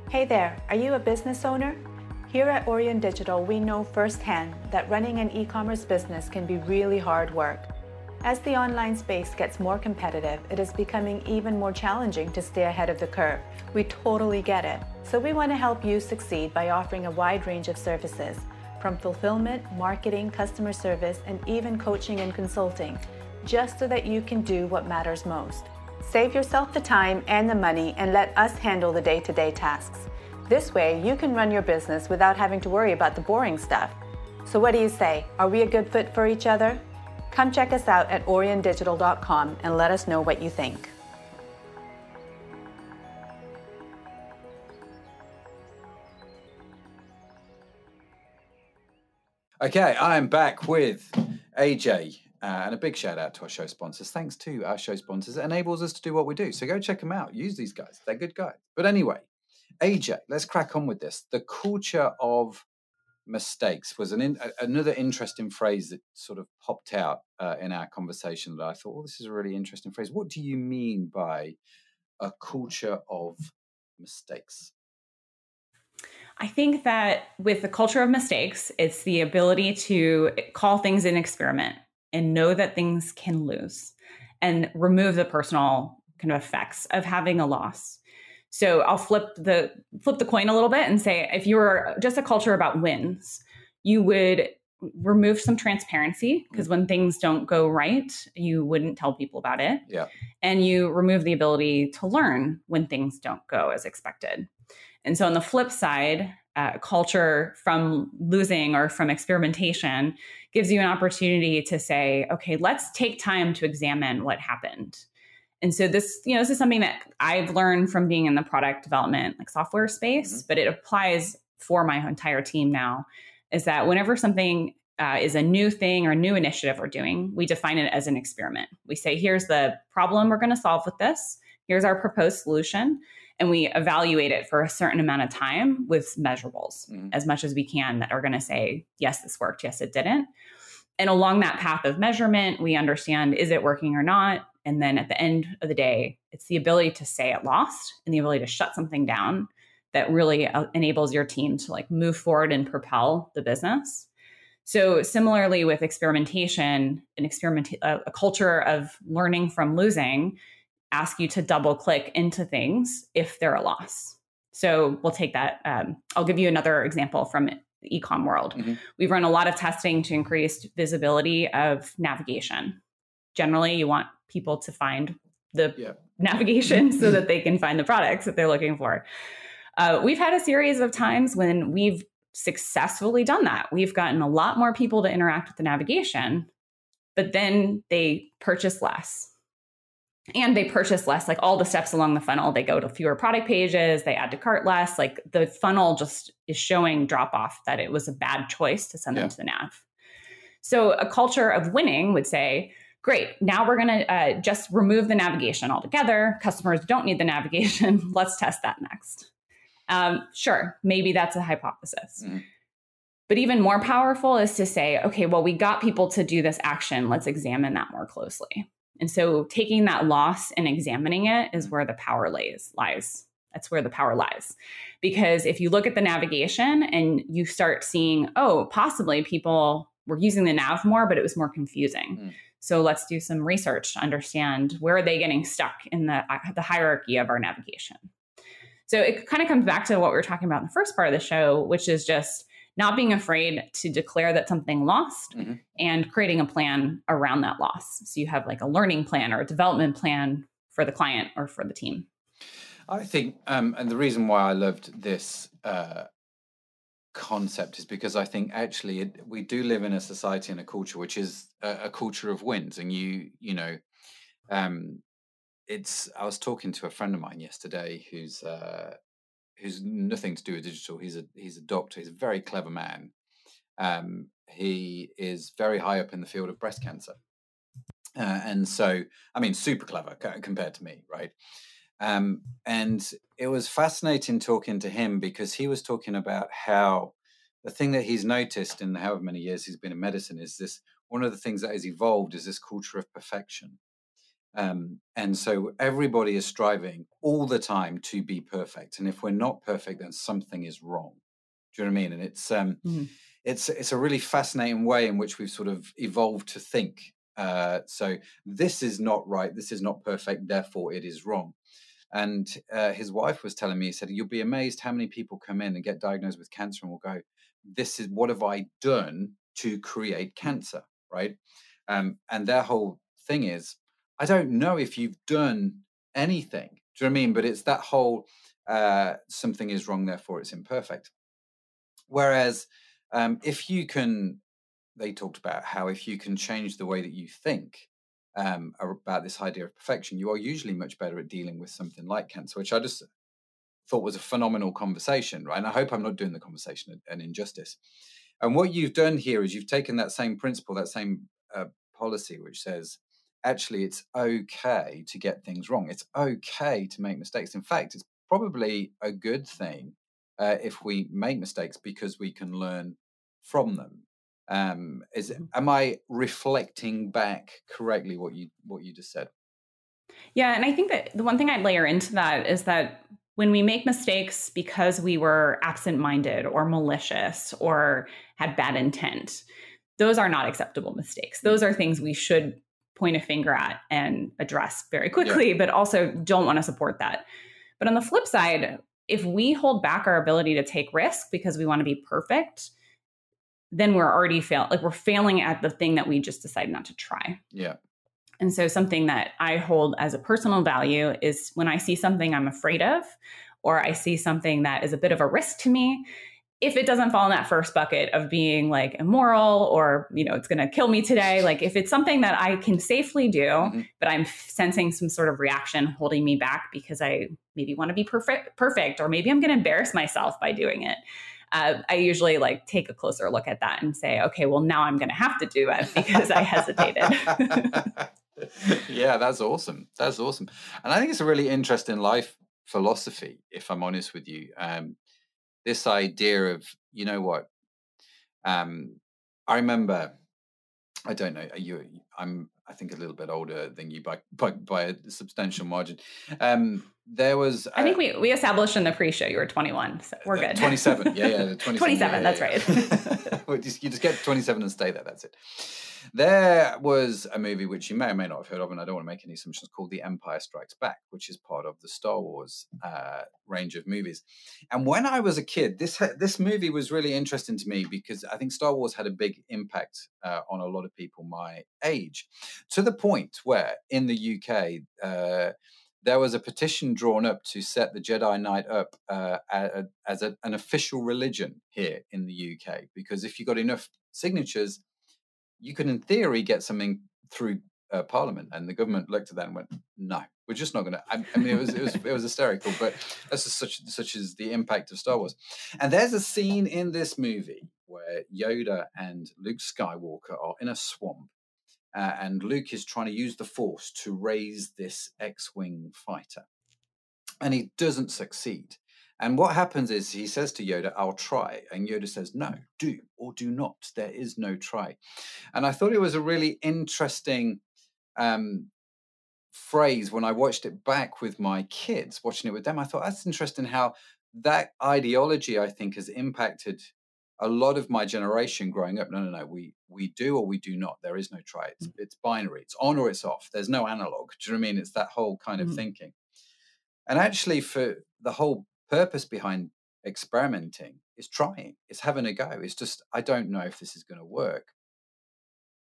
Speaker 1: Hey there, are you a business owner? Here at Orion Digital, we know firsthand that running an e commerce business can be really hard work. As the online space gets more competitive, it is becoming even more challenging to stay ahead of the curve. We totally get it. So, we want to help you succeed by offering a wide range of services from fulfillment, marketing, customer service, and even coaching and consulting, just so that you can do what matters most. Save yourself the time and the money and let us handle the day to day tasks. This way, you can run your business without having to worry about the boring stuff. So, what do you say? Are we a good fit for each other? Come check us out at oriondigital.com and let us know what you think.
Speaker 2: Okay, I'm back with AJ. Uh, and a big shout out to our show sponsors. Thanks to our show sponsors. It enables us to do what we do. So go check them out. Use these guys. They're good guys. But anyway, AJ, let's crack on with this. The culture of mistakes was an in, another interesting phrase that sort of popped out uh, in our conversation that I thought, well, this is a really interesting phrase. What do you mean by a culture of mistakes?
Speaker 3: I think that with the culture of mistakes, it's the ability to call things an experiment and know that things can lose and remove the personal kind of effects of having a loss. So I'll flip the flip the coin a little bit and say if you were just a culture about wins, you would remove some transparency because mm-hmm. when things don't go right, you wouldn't tell people about it.
Speaker 2: Yeah.
Speaker 3: And you remove the ability to learn when things don't go as expected. And so on the flip side, uh, culture from losing or from experimentation gives you an opportunity to say, okay, let's take time to examine what happened. And so this, you know, this is something that I've learned from being in the product development, like software space, mm-hmm. but it applies for my entire team now. Is that whenever something uh, is a new thing or a new initiative we're doing, we define it as an experiment. We say, here's the problem we're going to solve with this. Here's our proposed solution and we evaluate it for a certain amount of time with measurables mm-hmm. as much as we can that are going to say yes this worked yes it didn't. And along that path of measurement we understand is it working or not? And then at the end of the day it's the ability to say it lost and the ability to shut something down that really uh, enables your team to like move forward and propel the business. So similarly with experimentation an experiment a, a culture of learning from losing ask you to double click into things if they're a loss. So we'll take that. Um, I'll give you another example from the ecom world. Mm-hmm. We've run a lot of testing to increase visibility of navigation. Generally, you want people to find the yeah. navigation so that they can find the products that they're looking for. Uh, we've had a series of times when we've successfully done that. We've gotten a lot more people to interact with the navigation, but then they purchase less and they purchase less like all the steps along the funnel they go to fewer product pages they add to cart less like the funnel just is showing drop off that it was a bad choice to send yeah. them to the nav so a culture of winning would say great now we're going to uh, just remove the navigation altogether customers don't need the navigation let's test that next um, sure maybe that's a hypothesis mm. But even more powerful is to say, okay, well, we got people to do this action. Let's examine that more closely. And so taking that loss and examining it is where the power lays lies. That's where the power lies. Because if you look at the navigation and you start seeing, oh, possibly people were using the nav more, but it was more confusing. Mm. So let's do some research to understand where are they getting stuck in the, uh, the hierarchy of our navigation. So it kind of comes back to what we were talking about in the first part of the show, which is just not being afraid to declare that something lost mm-hmm. and creating a plan around that loss. So you have like a learning plan or a development plan for the client or for the team.
Speaker 2: I think, um, and the reason why I loved this uh, concept is because I think actually it, we do live in a society and a culture which is a, a culture of wins, and you, you know, um, it's. I was talking to a friend of mine yesterday who's uh, who's nothing to do with digital. He's a he's a doctor. He's a very clever man. Um, he is very high up in the field of breast cancer, uh, and so I mean, super clever compared to me, right? Um, and it was fascinating talking to him because he was talking about how the thing that he's noticed in however many years he's been in medicine is this one of the things that has evolved is this culture of perfection. Um, and so everybody is striving all the time to be perfect. And if we're not perfect, then something is wrong. Do you know what I mean? And it's um, mm-hmm. it's it's a really fascinating way in which we've sort of evolved to think. Uh, so this is not right. This is not perfect. Therefore, it is wrong. And uh, his wife was telling me, he said, "You'll be amazed how many people come in and get diagnosed with cancer and will go, this is what have I done to create cancer, right? Um, and their whole thing is, I don't know if you've done anything. Do you know what I mean? But it's that whole uh, something is wrong, therefore it's imperfect. Whereas um, if you can, they talked about how if you can change the way that you think um, about this idea of perfection, you are usually much better at dealing with something like cancer, which I just thought was a phenomenal conversation, right? And I hope I'm not doing the conversation an injustice. And what you've done here is you've taken that same principle, that same uh, policy, which says actually it's okay to get things wrong. It's okay to make mistakes. In fact, it's probably a good thing uh, if we make mistakes because we can learn from them. Um, is mm-hmm. am I reflecting back correctly what you what you just said?
Speaker 3: Yeah, and I think that the one thing I'd layer into that is that when we make mistakes because we were absent minded or malicious or had bad intent, those are not acceptable mistakes. Those are things we should point a finger at and address very quickly, yeah. but also don't want to support that. But on the flip side, if we hold back our ability to take risk because we want to be perfect, then we're already fail like we're failing at the thing that we just decided not to try.
Speaker 2: Yeah.
Speaker 3: And so, something that I hold as a personal value is when I see something I'm afraid of, or I see something that is a bit of a risk to me, if it doesn't fall in that first bucket of being like immoral or, you know, it's going to kill me today, like if it's something that I can safely do, mm-hmm. but I'm sensing some sort of reaction holding me back because I maybe want to be perfect, perfect, or maybe I'm going to embarrass myself by doing it. Uh, I usually like take a closer look at that and say, okay, well, now I'm going to have to do it because I hesitated.
Speaker 2: yeah, that's awesome. That's awesome. And I think it's a really interesting life philosophy, if I'm honest with you. Um, this idea of, you know what? Um, I remember, I don't know, you, I'm, I think a little bit older than you by by, by a substantial margin. Um, there was,
Speaker 3: I think we we established in the pre-show you were 21, so we're good.
Speaker 2: 27, yeah, yeah, 27,
Speaker 3: 27 yeah,
Speaker 2: that's
Speaker 3: yeah.
Speaker 2: right. you just get 27 and stay there. That's it. There was a movie which you may or may not have heard of, and I don't want to make any assumptions, called The Empire Strikes Back, which is part of the Star Wars uh, range of movies. And when I was a kid, this this movie was really interesting to me because I think Star Wars had a big impact uh, on a lot of people my age, to the point where in the UK. Uh, there was a petition drawn up to set the Jedi Knight up uh, as a, an official religion here in the UK because if you got enough signatures, you could, in theory, get something through uh, Parliament, and the government looked at that and went, "No, we're just not going to." I, mean, it was it was it was hysterical, but that's just such such as the impact of Star Wars. And there's a scene in this movie where Yoda and Luke Skywalker are in a swamp, uh, and Luke is trying to use the Force to raise this X-wing fighter, and he doesn't succeed. And what happens is he says to Yoda, I'll try. And Yoda says, No, do or do not. There is no try. And I thought it was a really interesting um, phrase when I watched it back with my kids, watching it with them. I thought that's interesting how that ideology, I think, has impacted a lot of my generation growing up. No, no, no, we we do or we do not. There is no try. It's, mm. it's binary. It's on or it's off. There's no analog. Do you know what I mean? It's that whole kind of mm. thinking. And actually, for the whole purpose behind experimenting is trying, it's having a go. It's just, I don't know if this is going to work.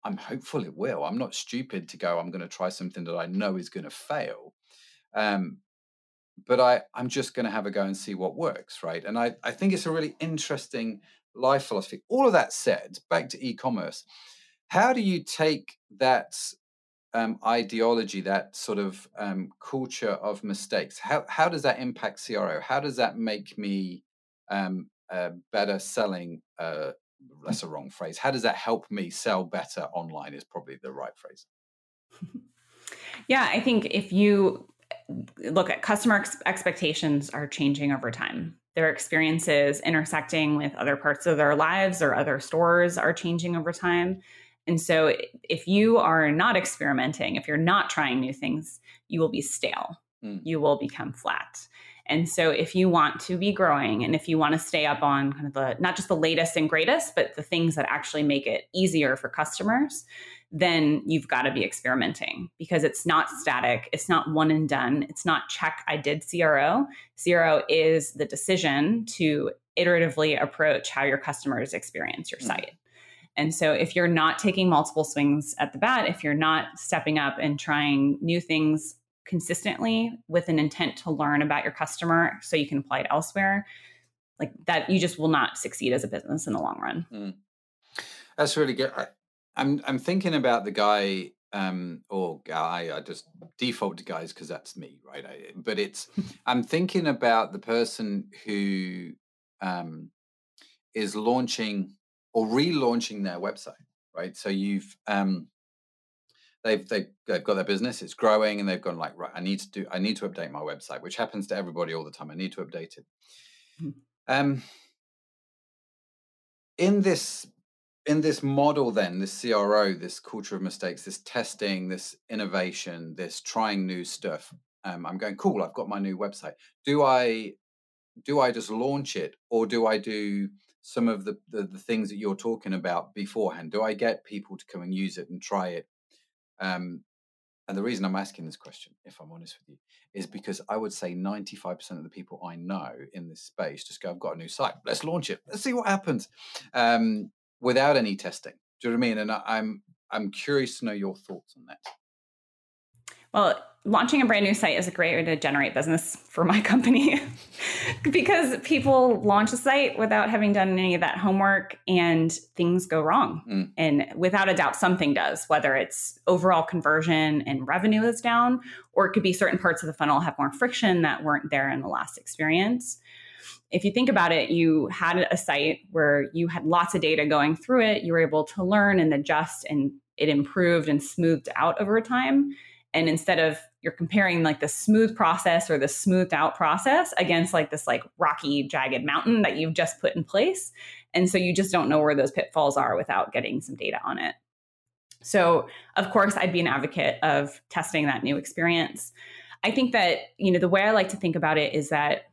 Speaker 2: I'm hopeful it will. I'm not stupid to go, I'm going to try something that I know is going to fail. Um, but I, I'm just going to have a go and see what works, right? And I, I think it's a really interesting life philosophy. All of that said, back to e commerce, how do you take that um, ideology, that sort of um, culture of mistakes, how how does that impact CRO? How does that make me um, uh, better selling? Uh, that's a wrong phrase. How does that help me sell better online? Is probably the right phrase.
Speaker 3: yeah, I think if you look at customer ex- expectations are changing over time. Their experiences intersecting with other parts of their lives or other stores are changing over time. And so if you are not experimenting, if you're not trying new things, you will be stale. Mm. You will become flat. And so if you want to be growing and if you want to stay up on kind of the not just the latest and greatest, but the things that actually make it easier for customers, then you've got to be experimenting because it's not static. It's not one and done. It's not check, I did CRO. CRO is the decision to iteratively approach how your customers experience your mm. site. And so, if you're not taking multiple swings at the bat, if you're not stepping up and trying new things consistently with an intent to learn about your customer so you can apply it elsewhere, like that, you just will not succeed as a business in the long run. Mm.
Speaker 2: That's really good. I, I'm I'm thinking about the guy um or guy i just default to guys because that's me right I, but it's i'm thinking about the person who um is launching or relaunching their website right? So you've um they've they've, they've got their business it's growing and they've gone like right i need to do i need to update my website which happens to everybody all the time i need to update it. Mm-hmm. um in this in this model then this cro this culture of mistakes this testing this innovation this trying new stuff um, i'm going cool i've got my new website. Do i do i just launch it or do i do some of the, the, the things that you're talking about beforehand do i get people to come and use it and try it um, and the reason I'm asking this question, if I'm honest with you, is because I would say 95% of the people I know in this space just go, I've got a new site, let's launch it, let's see what happens, um, without any testing. Do you know what I mean? And I'm I'm curious to know your thoughts on that.
Speaker 3: Well, launching a brand new site is a great way to generate business for my company because people launch a site without having done any of that homework and things go wrong. Mm. And without a doubt, something does, whether it's overall conversion and revenue is down, or it could be certain parts of the funnel have more friction that weren't there in the last experience. If you think about it, you had a site where you had lots of data going through it, you were able to learn and adjust, and it improved and smoothed out over time and instead of you're comparing like the smooth process or the smoothed out process against like this like rocky jagged mountain that you've just put in place. And so you just don't know where those pitfalls are without getting some data on it. So of course i'd be an advocate of testing that new experience. I think that you know the way i like to think about it is that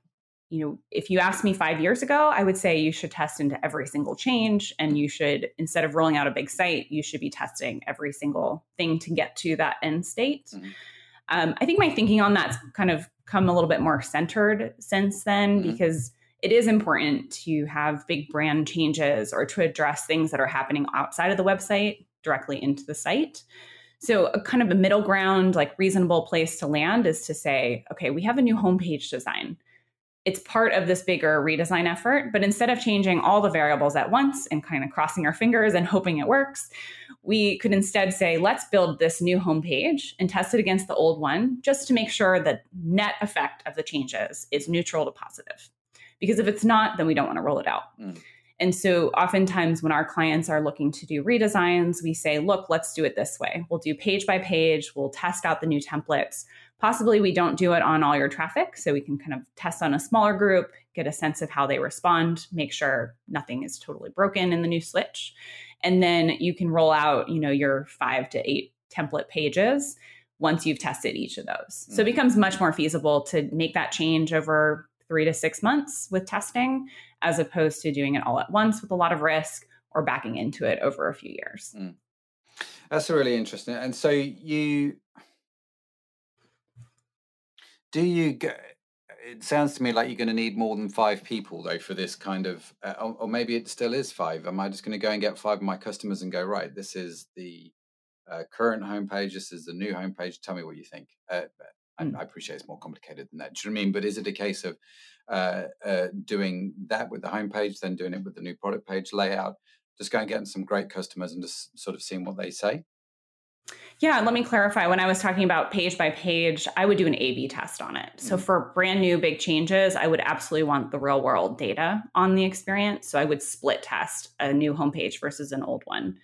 Speaker 3: you know, if you asked me five years ago, I would say you should test into every single change. And you should, instead of rolling out a big site, you should be testing every single thing to get to that end state. Mm-hmm. Um, I think my thinking on that's kind of come a little bit more centered since then mm-hmm. because it is important to have big brand changes or to address things that are happening outside of the website directly into the site. So, a kind of a middle ground, like reasonable place to land is to say, okay, we have a new homepage design it's part of this bigger redesign effort. But instead of changing all the variables at once and kind of crossing our fingers and hoping it works, we could instead say, let's build this new homepage and test it against the old one just to make sure the net effect of the changes is neutral to positive. Because if it's not, then we don't want to roll it out. Mm. And so, oftentimes, when our clients are looking to do redesigns, we say, look, let's do it this way. We'll do page by page, we'll test out the new templates Possibly we don't do it on all your traffic. So we can kind of test on a smaller group, get a sense of how they respond, make sure nothing is totally broken in the new switch. And then you can roll out, you know, your five to eight template pages once you've tested each of those. Mm-hmm. So it mm. becomes much more feasible to make that change over three to six months with testing, as opposed to doing it all at once with a lot of risk or backing into it over a few years. Mm.
Speaker 2: That's really interesting. And so you do you go, it sounds to me like you're going to need more than five people though for this kind of uh, or, or, maybe it still is five. Am i just going to go and get five of my customers and go right this is the uh, current homepage this is the new homepage. Tell me what you think. Uh, mm. I, appreciate it's more complicated than that. Do you know what i mean? But is it a case of uh, uh, doing that with the homepage then doing it with the new product page layout just go and getting some great customers and just sort of seeing what they say
Speaker 3: yeah, let me clarify. When I was talking about page by page, I would do an A B test on it. So mm-hmm. for brand new big changes, I would absolutely want the real world data on the experience. So I would split test a new homepage versus an old one.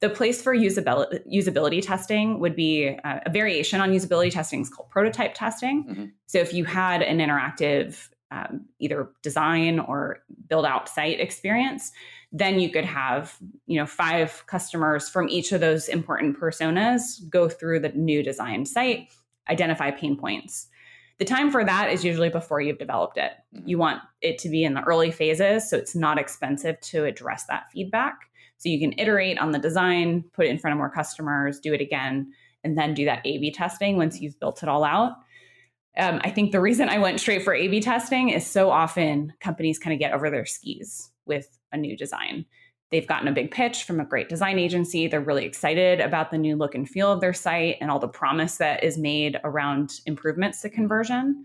Speaker 3: The place for usability, usability testing would be uh, a variation on usability testing is called prototype testing. Mm-hmm. So if you had an interactive um, either design or build out site experience, then you could have you know five customers from each of those important personas go through the new design site, identify pain points. The time for that is usually before you've developed it. Mm-hmm. You want it to be in the early phases so it's not expensive to address that feedback. So you can iterate on the design, put it in front of more customers, do it again, and then do that A B testing once you've built it all out. Um, I think the reason I went straight for A B testing is so often companies kind of get over their skis with a new design. They've gotten a big pitch from a great design agency. They're really excited about the new look and feel of their site and all the promise that is made around improvements to conversion.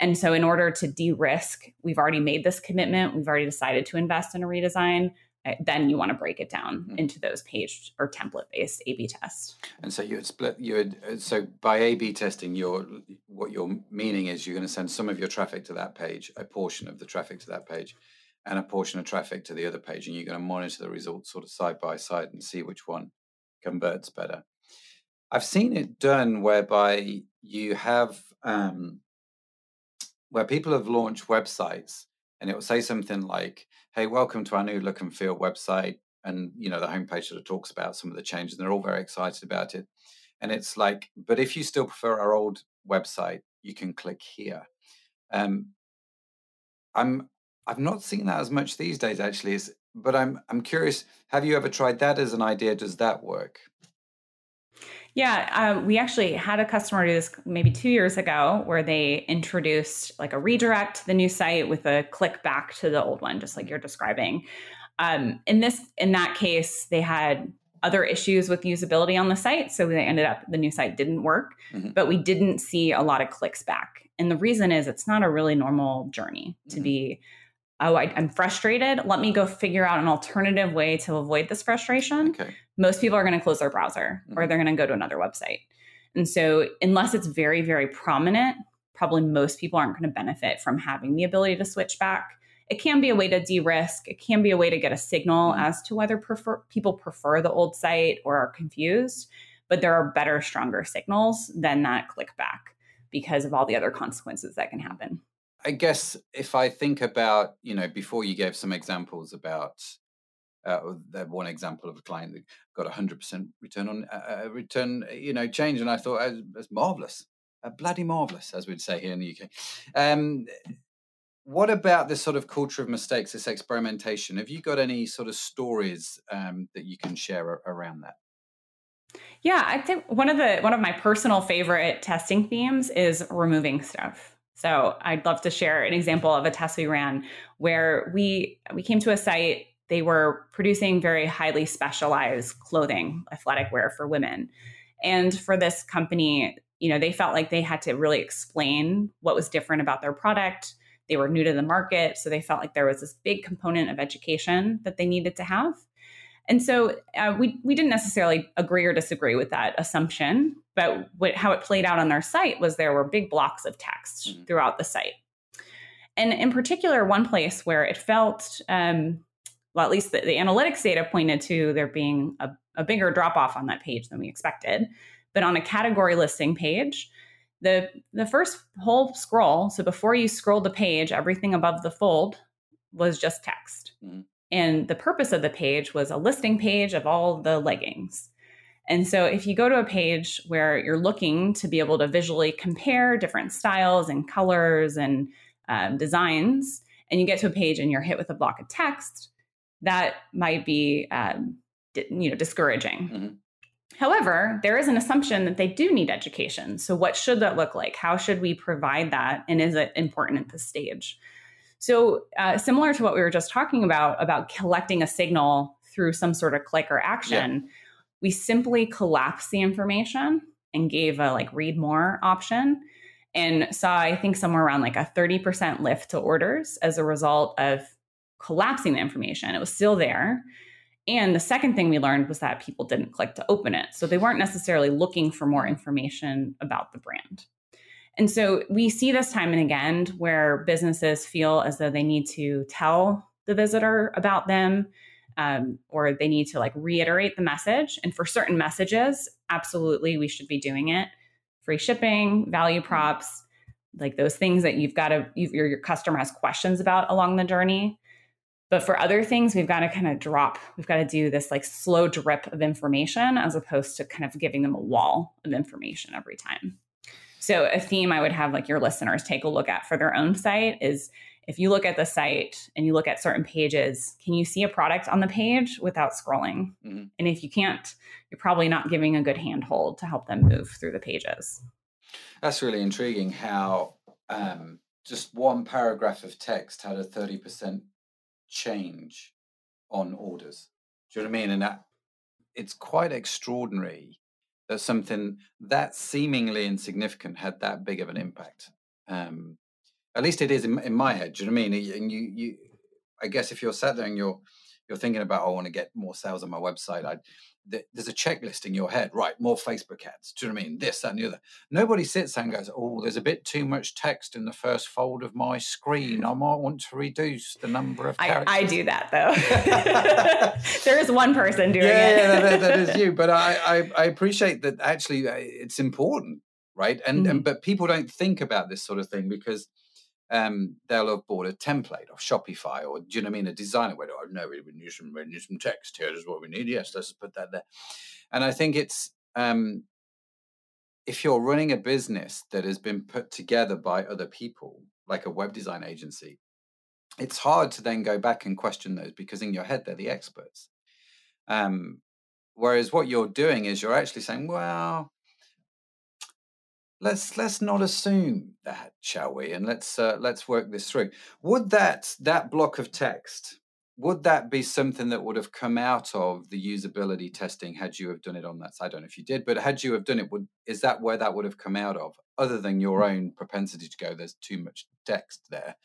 Speaker 3: And so, in order to de risk, we've already made this commitment, we've already decided to invest in a redesign then you want to break it down mm-hmm. into those page or template based A/B tests.
Speaker 2: And so you would split. You would uh, so by A/B testing, your what you're meaning is you're going to send some of your traffic to that page, a portion of the traffic to that page, and a portion of traffic to the other page, and you're going to monitor the results sort of side by side and see which one converts better. I've seen it done whereby you have um, where people have launched websites and it will say something like, "Hey, welcome to our new look and feel website," and you know the homepage sort of talks about some of the changes, and they're all very excited about it. And it's like, but if you still prefer our old website, you can click here. Um, I'm I've not seen that as much these days, actually. Is but I'm I'm curious. Have you ever tried that as an idea? Does that work?
Speaker 3: Yeah, um, we actually had a customer do this maybe two years ago where they introduced like a redirect to the new site with a click back to the old one, just like you're describing. Um, in this, in that case, they had other issues with usability on the site, so they ended up the new site didn't work, mm-hmm. but we didn't see a lot of clicks back. And the reason is it's not a really normal journey to mm-hmm. be oh, I, am frustrated. Let me go figure out an alternative way to avoid this frustration. Okay. Most people are going to close their browser mm-hmm. or they're going to go to another website. And so, unless it's very, very prominent, probably most people aren't going to benefit from having the ability to switch back. It can be a way to de risk, it can be a way to get a signal mm-hmm. as to whether prefer, people prefer the old site or are confused. But there are better, stronger signals than that click back because of all the other consequences that can happen.
Speaker 2: I guess if I think about, you know, before you gave some examples about uh, that one example of a client that got a hundred percent return on uh, uh return, you know, change, and I thought that's marvelous, uh, bloody marvelous, as we'd say here in the UK. Um, what about this sort of culture of mistakes, this experimentation? Have you got any sort of stories um, that you can share around that?
Speaker 3: Yeah, I think one of the one of my personal favorite testing themes is removing stuff. So I'd love to share an example of a test we ran where we we came to a site. They were producing very highly specialized clothing, athletic wear for women. And for this company, you know, they felt like they had to really explain what was different about their product. They were new to the market, so they felt like there was this big component of education that they needed to have. And so uh, we we didn't necessarily agree or disagree with that assumption, but what, how it played out on their site was there were big blocks of text mm-hmm. throughout the site. And in particular, one place where it felt, um, well, at least the, the, analytics data pointed to there being a, a bigger drop off on that page than we expected. But on a category listing page, the the first whole scroll, so before you scrolled the page, everything above the fold was just text. Mm-hmm. And the purpose of the page was a listing page of all the leggings. And so if you go to a page where you're looking to be able to visually compare different styles and colors and um, designs, and you get to a page and you're hit with a block of text, that might be um, you know discouraging. Mm-hmm. However, there is an assumption that they do need education. So what should that look like? How should we provide that? And is it important at this stage? So uh, similar to what we were just talking about about collecting a signal through some sort of click or action. Yeah we simply collapsed the information and gave a like read more option and saw i think somewhere around like a 30% lift to orders as a result of collapsing the information it was still there and the second thing we learned was that people didn't click to open it so they weren't necessarily looking for more information about the brand and so we see this time and again where businesses feel as though they need to tell the visitor about them um, or they need to like reiterate the message. And for certain messages, absolutely, we should be doing it. Free shipping, value props, like those things that you've got to, you've, your, your customer has questions about along the journey. But for other things, we've got to kind of drop, we've got to do this like slow drip of information as opposed to kind of giving them a wall of information every time. So, a theme I would have like your listeners take a look at for their own site is if you look at the site and you look at certain pages, can you see a product on the page without scrolling? Mm-hmm. And if you can't, you're probably not giving a good handhold to help them move through the pages.
Speaker 2: That's really intriguing how um, just one paragraph of text had a 30% change on orders. Do you know what I mean? And that it's quite extraordinary that something that seemingly insignificant had that big of an impact. Um, at least it is in, in my head. Do you know what I mean? And you, you, I guess if you're sat there and you're you're thinking about, oh, I want to get more sales on my website, I there's a checklist in your head, right? More Facebook ads. Do you know what I mean? This, that, and the other. Nobody sits there and goes, oh, there's a bit too much text in the first fold of my screen. I might want to reduce the number of characters.
Speaker 3: I, I do that though. there is one person doing
Speaker 2: yeah,
Speaker 3: it.
Speaker 2: yeah, that, that is you. But I, I, I, appreciate that actually uh, it's important, right? And, mm-hmm. and but people don't think about this sort of thing because um, they'll have bought a template of Shopify or do you know what I mean? A designer where oh no, we need some we need some text. Here is what we need. Yes, let's put that there. And I think it's um, if you're running a business that has been put together by other people, like a web design agency, it's hard to then go back and question those because in your head they're the experts. Um, whereas what you're doing is you're actually saying, well, let's let's not assume that shall we and let's uh, let's work this through would that that block of text would that be something that would have come out of the usability testing had you have done it on that side i don't know if you did but had you have done it would is that where that would have come out of other than your mm. own propensity to go there's too much text there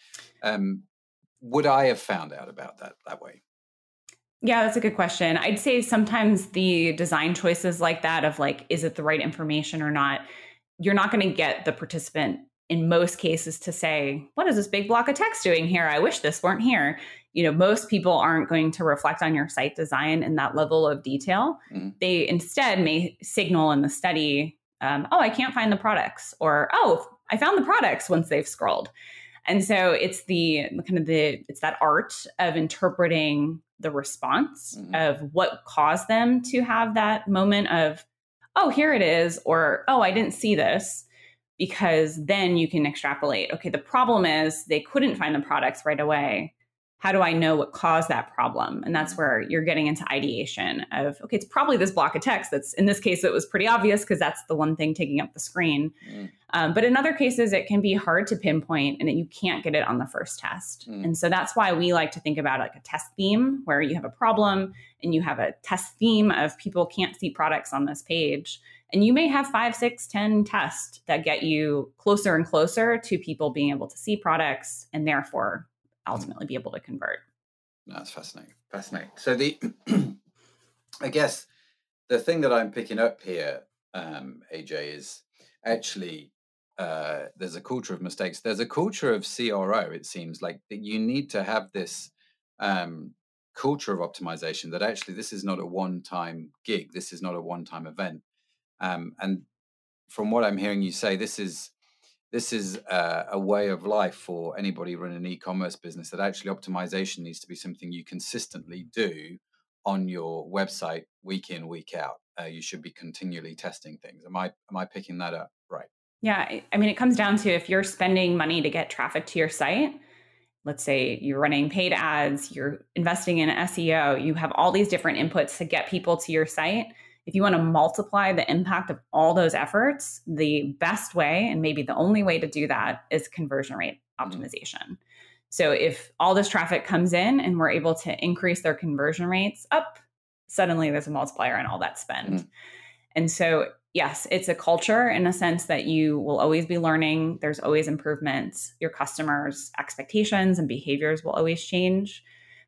Speaker 2: um, would i have found out about that that way
Speaker 3: yeah, that's a good question. I'd say sometimes the design choices like that of like, is it the right information or not? You're not going to get the participant in most cases to say, what is this big block of text doing here? I wish this weren't here. You know, most people aren't going to reflect on your site design in that level of detail. Mm-hmm. They instead may signal in the study, um, oh, I can't find the products, or oh, I found the products once they've scrolled. And so it's the kind of the it's that art of interpreting the response mm-hmm. of what caused them to have that moment of oh, here it is, or oh, I didn't see this, because then you can extrapolate. Okay, the problem is they couldn't find the products right away how do I know what caused that problem? And that's where you're getting into ideation of, okay, it's probably this block of text that's in this case, it was pretty obvious because that's the one thing taking up the screen. Mm. Um, but in other cases, it can be hard to pinpoint and that you can't get it on the first test. Mm. And so that's why we like to think about like a test theme where you have a problem and you have a test theme of people can't see products on this page. And you may have five, six, ten tests that get you closer and closer to people being able to see products and therefore ultimately be able to convert.
Speaker 2: That's fascinating. Fascinating. So the, I guess the thing that I'm picking up here, um, AJ, is actually uh, there's a culture of mistakes. There's a culture of CRO. It seems like that you need to have this um, culture of optimization. That actually this is not a one-time gig. This is not a one-time event. Um, and from what I'm hearing you say, this is this is a, a, way of life for anybody running an e-commerce business that actually optimization needs to be something you consistently do on your website week in week out. Uh, you should be continually testing things. Am i am i picking that up right?
Speaker 3: Yeah i mean it comes down to if you're spending money to get traffic to your site let's say you're running paid ads you're investing in seo you have all these different inputs to get people to your site if you want to multiply the impact of all those efforts, the best way, and maybe the only way to do that, is conversion rate mm-hmm. optimization. So if all this traffic comes in and we're able to increase their conversion rates up, suddenly there's a multiplier on all that spend. Mm-hmm. And so, yes, it's a culture in a sense that you will always be learning. There's always improvements. Your customers' expectations and behaviors will always change.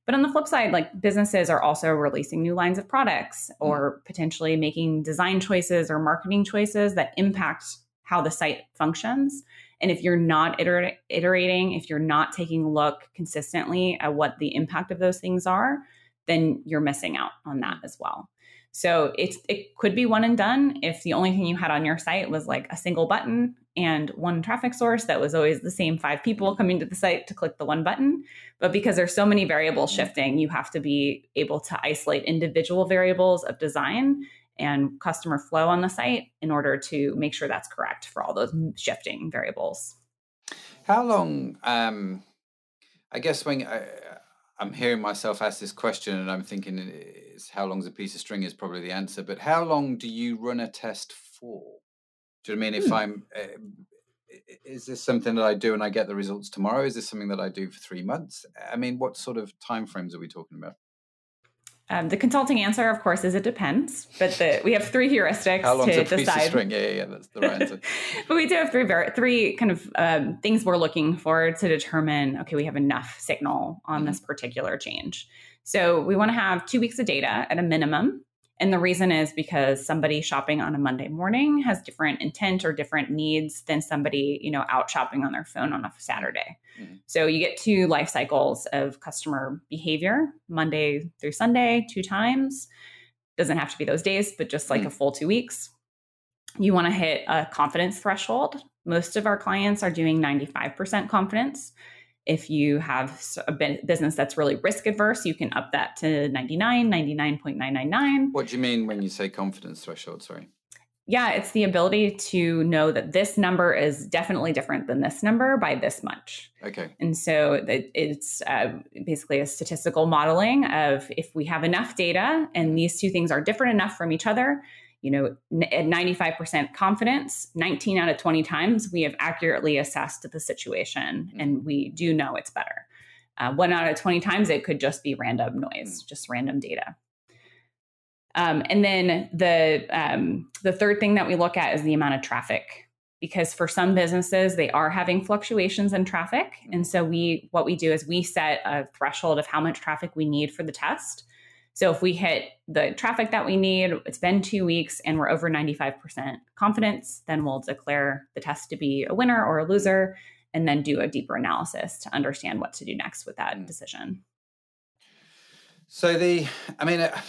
Speaker 3: But on the flip side, like businesses are also releasing new lines of products mm. or potentially making design choices or marketing choices that impact how the site functions. And if you're not iter- iterating, if you're not taking a look consistently at what the impact of those things are, then you're missing out on that as well. So it's it could be one and done if the only thing you had on your site was like a single button and one traffic source that was always the same five people coming to the site to click the one button. But because there's so many variables mm-hmm. shifting, you have to be able to isolate individual variables of design and customer flow on the site in order to make sure that's correct for all those shifting variables.
Speaker 2: How long? Um, I guess when I, I'm hearing myself ask this question, and I'm thinking, uh, is how long's a piece of string is probably the answer. But how long do you run a test for? Do you know what I mean? If hmm. I'm, uh, is this something that I do and I get the results tomorrow? Is this something that I do for three months? I mean, what sort of timeframes are we talking about?
Speaker 3: Um, the consulting answer, of course, is it depends. But the, we have three heuristics How long's to a piece decide. Of
Speaker 2: string? Yeah, yeah, yeah, that's the right answer.
Speaker 3: but we do have three three kind of um, things we're looking for to determine. Okay, we have enough signal on mm-hmm. this particular change. So we want to have two weeks of data at a minimum. And the reason is because somebody shopping on a Monday morning has different intent or different needs than somebody, you know, out shopping on their phone on a Saturday. Mm-hmm. So you get two life cycles of customer behavior, Monday through Sunday, two times. Doesn't have to be those days, but just like mm-hmm. a full two weeks. You want to hit a confidence threshold. Most of our clients are doing 95% confidence. If you have a business that's really risk adverse, you can up that to 99, 99.999.
Speaker 2: What do you mean when you say confidence threshold? Sorry.
Speaker 3: Yeah, it's the ability to know that this number is definitely different than this number by this much.
Speaker 2: Okay.
Speaker 3: And so it's uh, basically a statistical modeling of if we have enough data and these two things are different enough from each other, you know, at 95% confidence, 19 out of 20 times, we have accurately assessed the situation mm-hmm. and we do know it's better. Uh, one out of 20 times, it could just be random noise, mm-hmm. just random data. Um, and then the um, the third thing that we look at is the amount of traffic, because for some businesses they are having fluctuations in traffic, and mm-hmm. so we what we do is we set a threshold of how much traffic we need for the test, so if we hit the traffic that we need, it's been two weeks and we're over 95% confidence, then we'll declare the test to be a winner or a loser and then do a deeper analysis to understand what to do next with that mm. decision.
Speaker 2: So the, I mean, uh,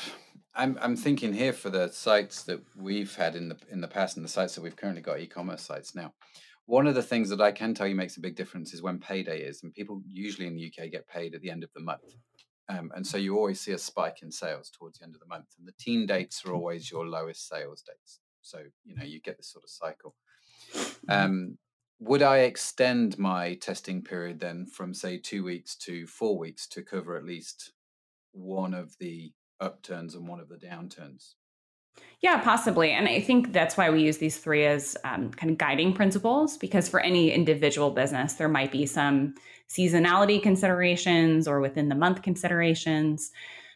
Speaker 2: I'm I'm thinking here for the sites that we've had in the in the past and the sites that we've currently got e-commerce sites now. One of the things that I can tell you makes a big difference is when payday is, and people usually in the UK get paid at the end of the month. Um, and so you always see a spike in sales towards the end of the month. And the teen dates are always your lowest sales dates. So, you know, you get this sort of cycle. Mm-hmm. Um, would I extend my testing period then from, say, two weeks to four weeks to cover at least one of the upturns and one of the downturns?
Speaker 3: Yeah, possibly. And I think that's why we use these three as um, kind of guiding principles because for any individual business, there might be some seasonality considerations or within the month considerations.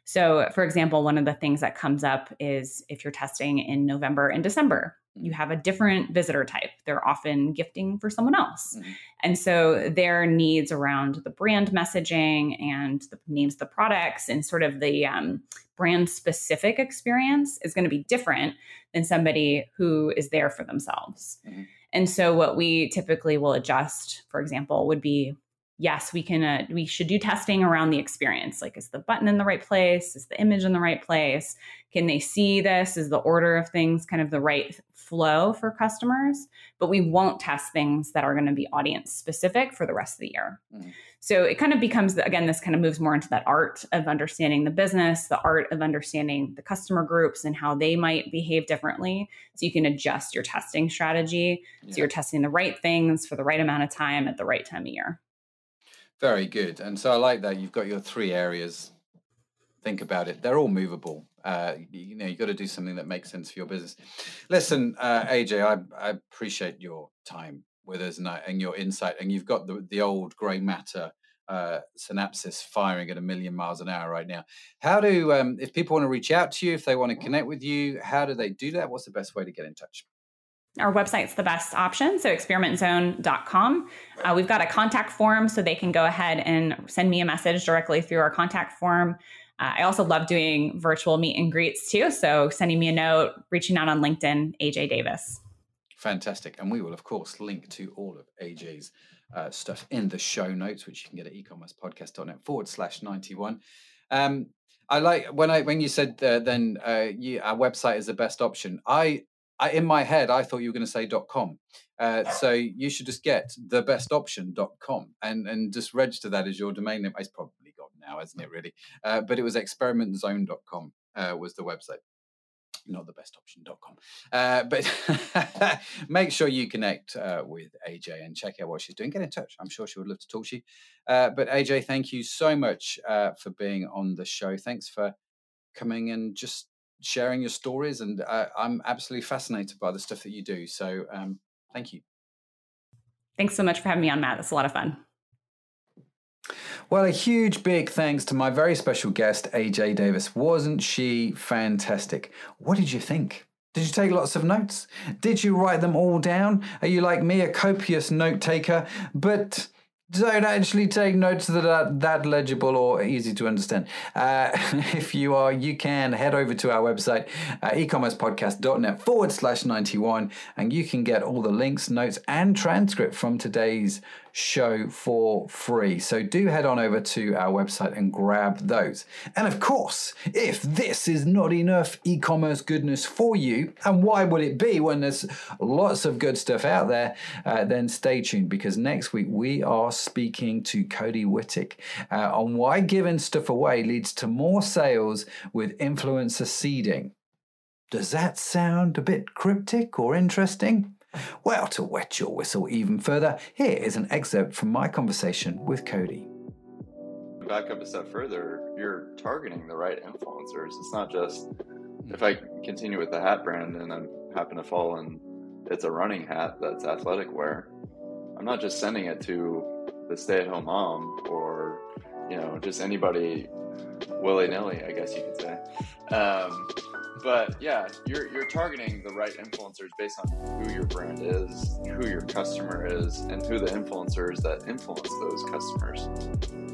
Speaker 3: So, for example, one of the things that comes up is if you're testing in November and December, you have a different visitor type. They're often gifting for someone else. Mm-hmm. And so their needs around the brand messaging and the names of the products and sort of the um, brand specific experience is going to be different than somebody who is there for themselves. Mm-hmm. And so what we typically will adjust, for example, would be yes, we can uh, we should do testing around the experience. Like, is the button in the right place? Is the image in the right place? Can they see this? Is the order of things kind of the right flow for customers? But we won't test things that are going to be audience specific for the rest of the year. Mm. So it kind of becomes again, this kind of moves more into that art of understanding the business, the art of understanding the customer groups and how they might behave differently. So you can adjust your testing strategy. Yeah. So you're testing the right things for the right amount of time at the right time of year.
Speaker 2: Very good. And so I like that you've got your three areas. Think about it. They're all movable. Uh, you know, you've got to do something that makes sense for your business. Listen, uh, AJ, I, I appreciate your time with us and, and your insight. And you've got the, the old grey matter uh, synapses firing at a million miles an hour right now. How do, um, if people want to reach out to you, if they want to connect with you, how do they do that? What's the best way to get in touch?
Speaker 3: Our website's the best option. So experimentzone.com. Uh, we've got a contact form so they can go ahead and send me a message directly through our contact form. Uh, I also love doing virtual meet and greets too. So sending me a note, reaching out on LinkedIn, AJ Davis.
Speaker 2: Fantastic. And we will, of course, link to all of AJ's uh, stuff in the show notes, which you can get at ecommercepodcast.net forward slash 91. Um, I like when I when you said uh, then uh, you, our website is the best option. I, I in my head I thought you were going to say .com. Uh, so you should just get thebestoption.com and and just register that as your domain name. It's probably gone now, isn't it? Really, uh, but it was experimentzone.com uh, was the website not the best option.com. Uh, but make sure you connect uh, with AJ and check out what she's doing. Get in touch. I'm sure she would love to talk to you. Uh, but AJ, thank you so much uh, for being on the show. Thanks for coming and just sharing your stories. And uh, I'm absolutely fascinated by the stuff that you do. So um, thank you.
Speaker 3: Thanks so much for having me on, Matt. It's a lot of fun.
Speaker 2: Well, a huge big thanks to my very special guest, AJ Davis. Wasn't she fantastic? What did you think? Did you take lots of notes? Did you write them all down? Are you like me, a copious note taker? But don't actually take notes that are that legible or easy to understand. Uh, if you are, you can head over to our website, uh, ecommercepodcast.net forward slash 91, and you can get all the links, notes, and transcript from today's show for free. So do head on over to our website and grab those. And of course, if this is not enough e commerce goodness for you, and why would it be when there's lots of good stuff out there, uh, then stay tuned because next week we are speaking to Cody Wittick uh, on why giving stuff away leads to more sales with influencer seeding. Does that sound a bit cryptic or interesting? Well, to wet your whistle even further, here is an excerpt from my conversation with Cody.
Speaker 5: Back up a step further, you're targeting the right influencers. It's not just if I continue with the hat brand and I happen to fall in it's a running hat that's athletic wear. I'm not just sending it to the stay-at-home mom or you know just anybody willy-nilly, I guess you could say. Um, but yeah, you're you're targeting the right influencers based on who your brand is, who your customer is, and who the influencers that influence those customers.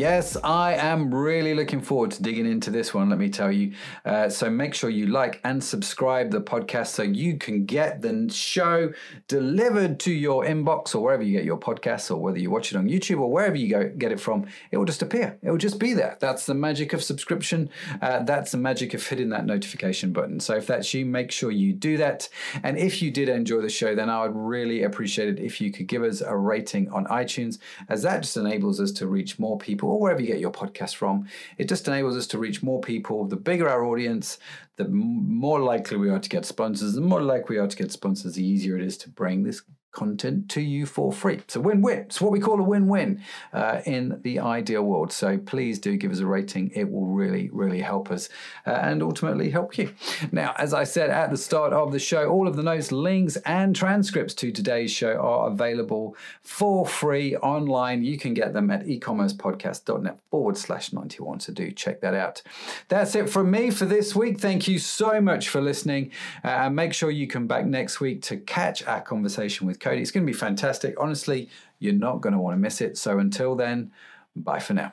Speaker 2: Yes, I am really looking forward to digging into this one, let me tell you. Uh, so make sure you like and subscribe the podcast so you can get the show delivered to your inbox or wherever you get your podcasts or whether you watch it on YouTube or wherever you go get it from. It will just appear. It will just be there. That's the magic of subscription. Uh, that's the magic of hitting that notification button. So if that's you, make sure you do that. And if you did enjoy the show, then I would really appreciate it if you could give us a rating on iTunes, as that just enables us to reach more people people, or wherever you get your podcast from. It just enables us to reach more people. The bigger our audience, the more likely we are to get sponsors. The more likely we are to get sponsors, the easier it is to bring this content to you for free. So win-win. It's what we call a win-win uh, in the ideal world. So please do give us a rating. It will really, really help us uh, and ultimately help you. Now, as I said at the start of the show, all of the notes, links, and transcripts to today's show are available for free online. You can get them at ecommercepodcast.net forward slash 91. So do check that out. That's it from me for this week. Thank you so much for listening. Uh, and make sure you come back next week to catch our conversation with Cody. It's going to be fantastic. Honestly, you're not going to want to miss it. So until then, bye for now.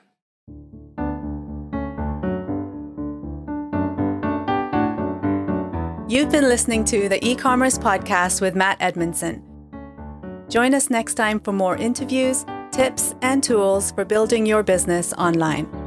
Speaker 1: You've been listening to the e commerce podcast with Matt Edmondson. Join us next time for more interviews, tips, and tools for building your business online.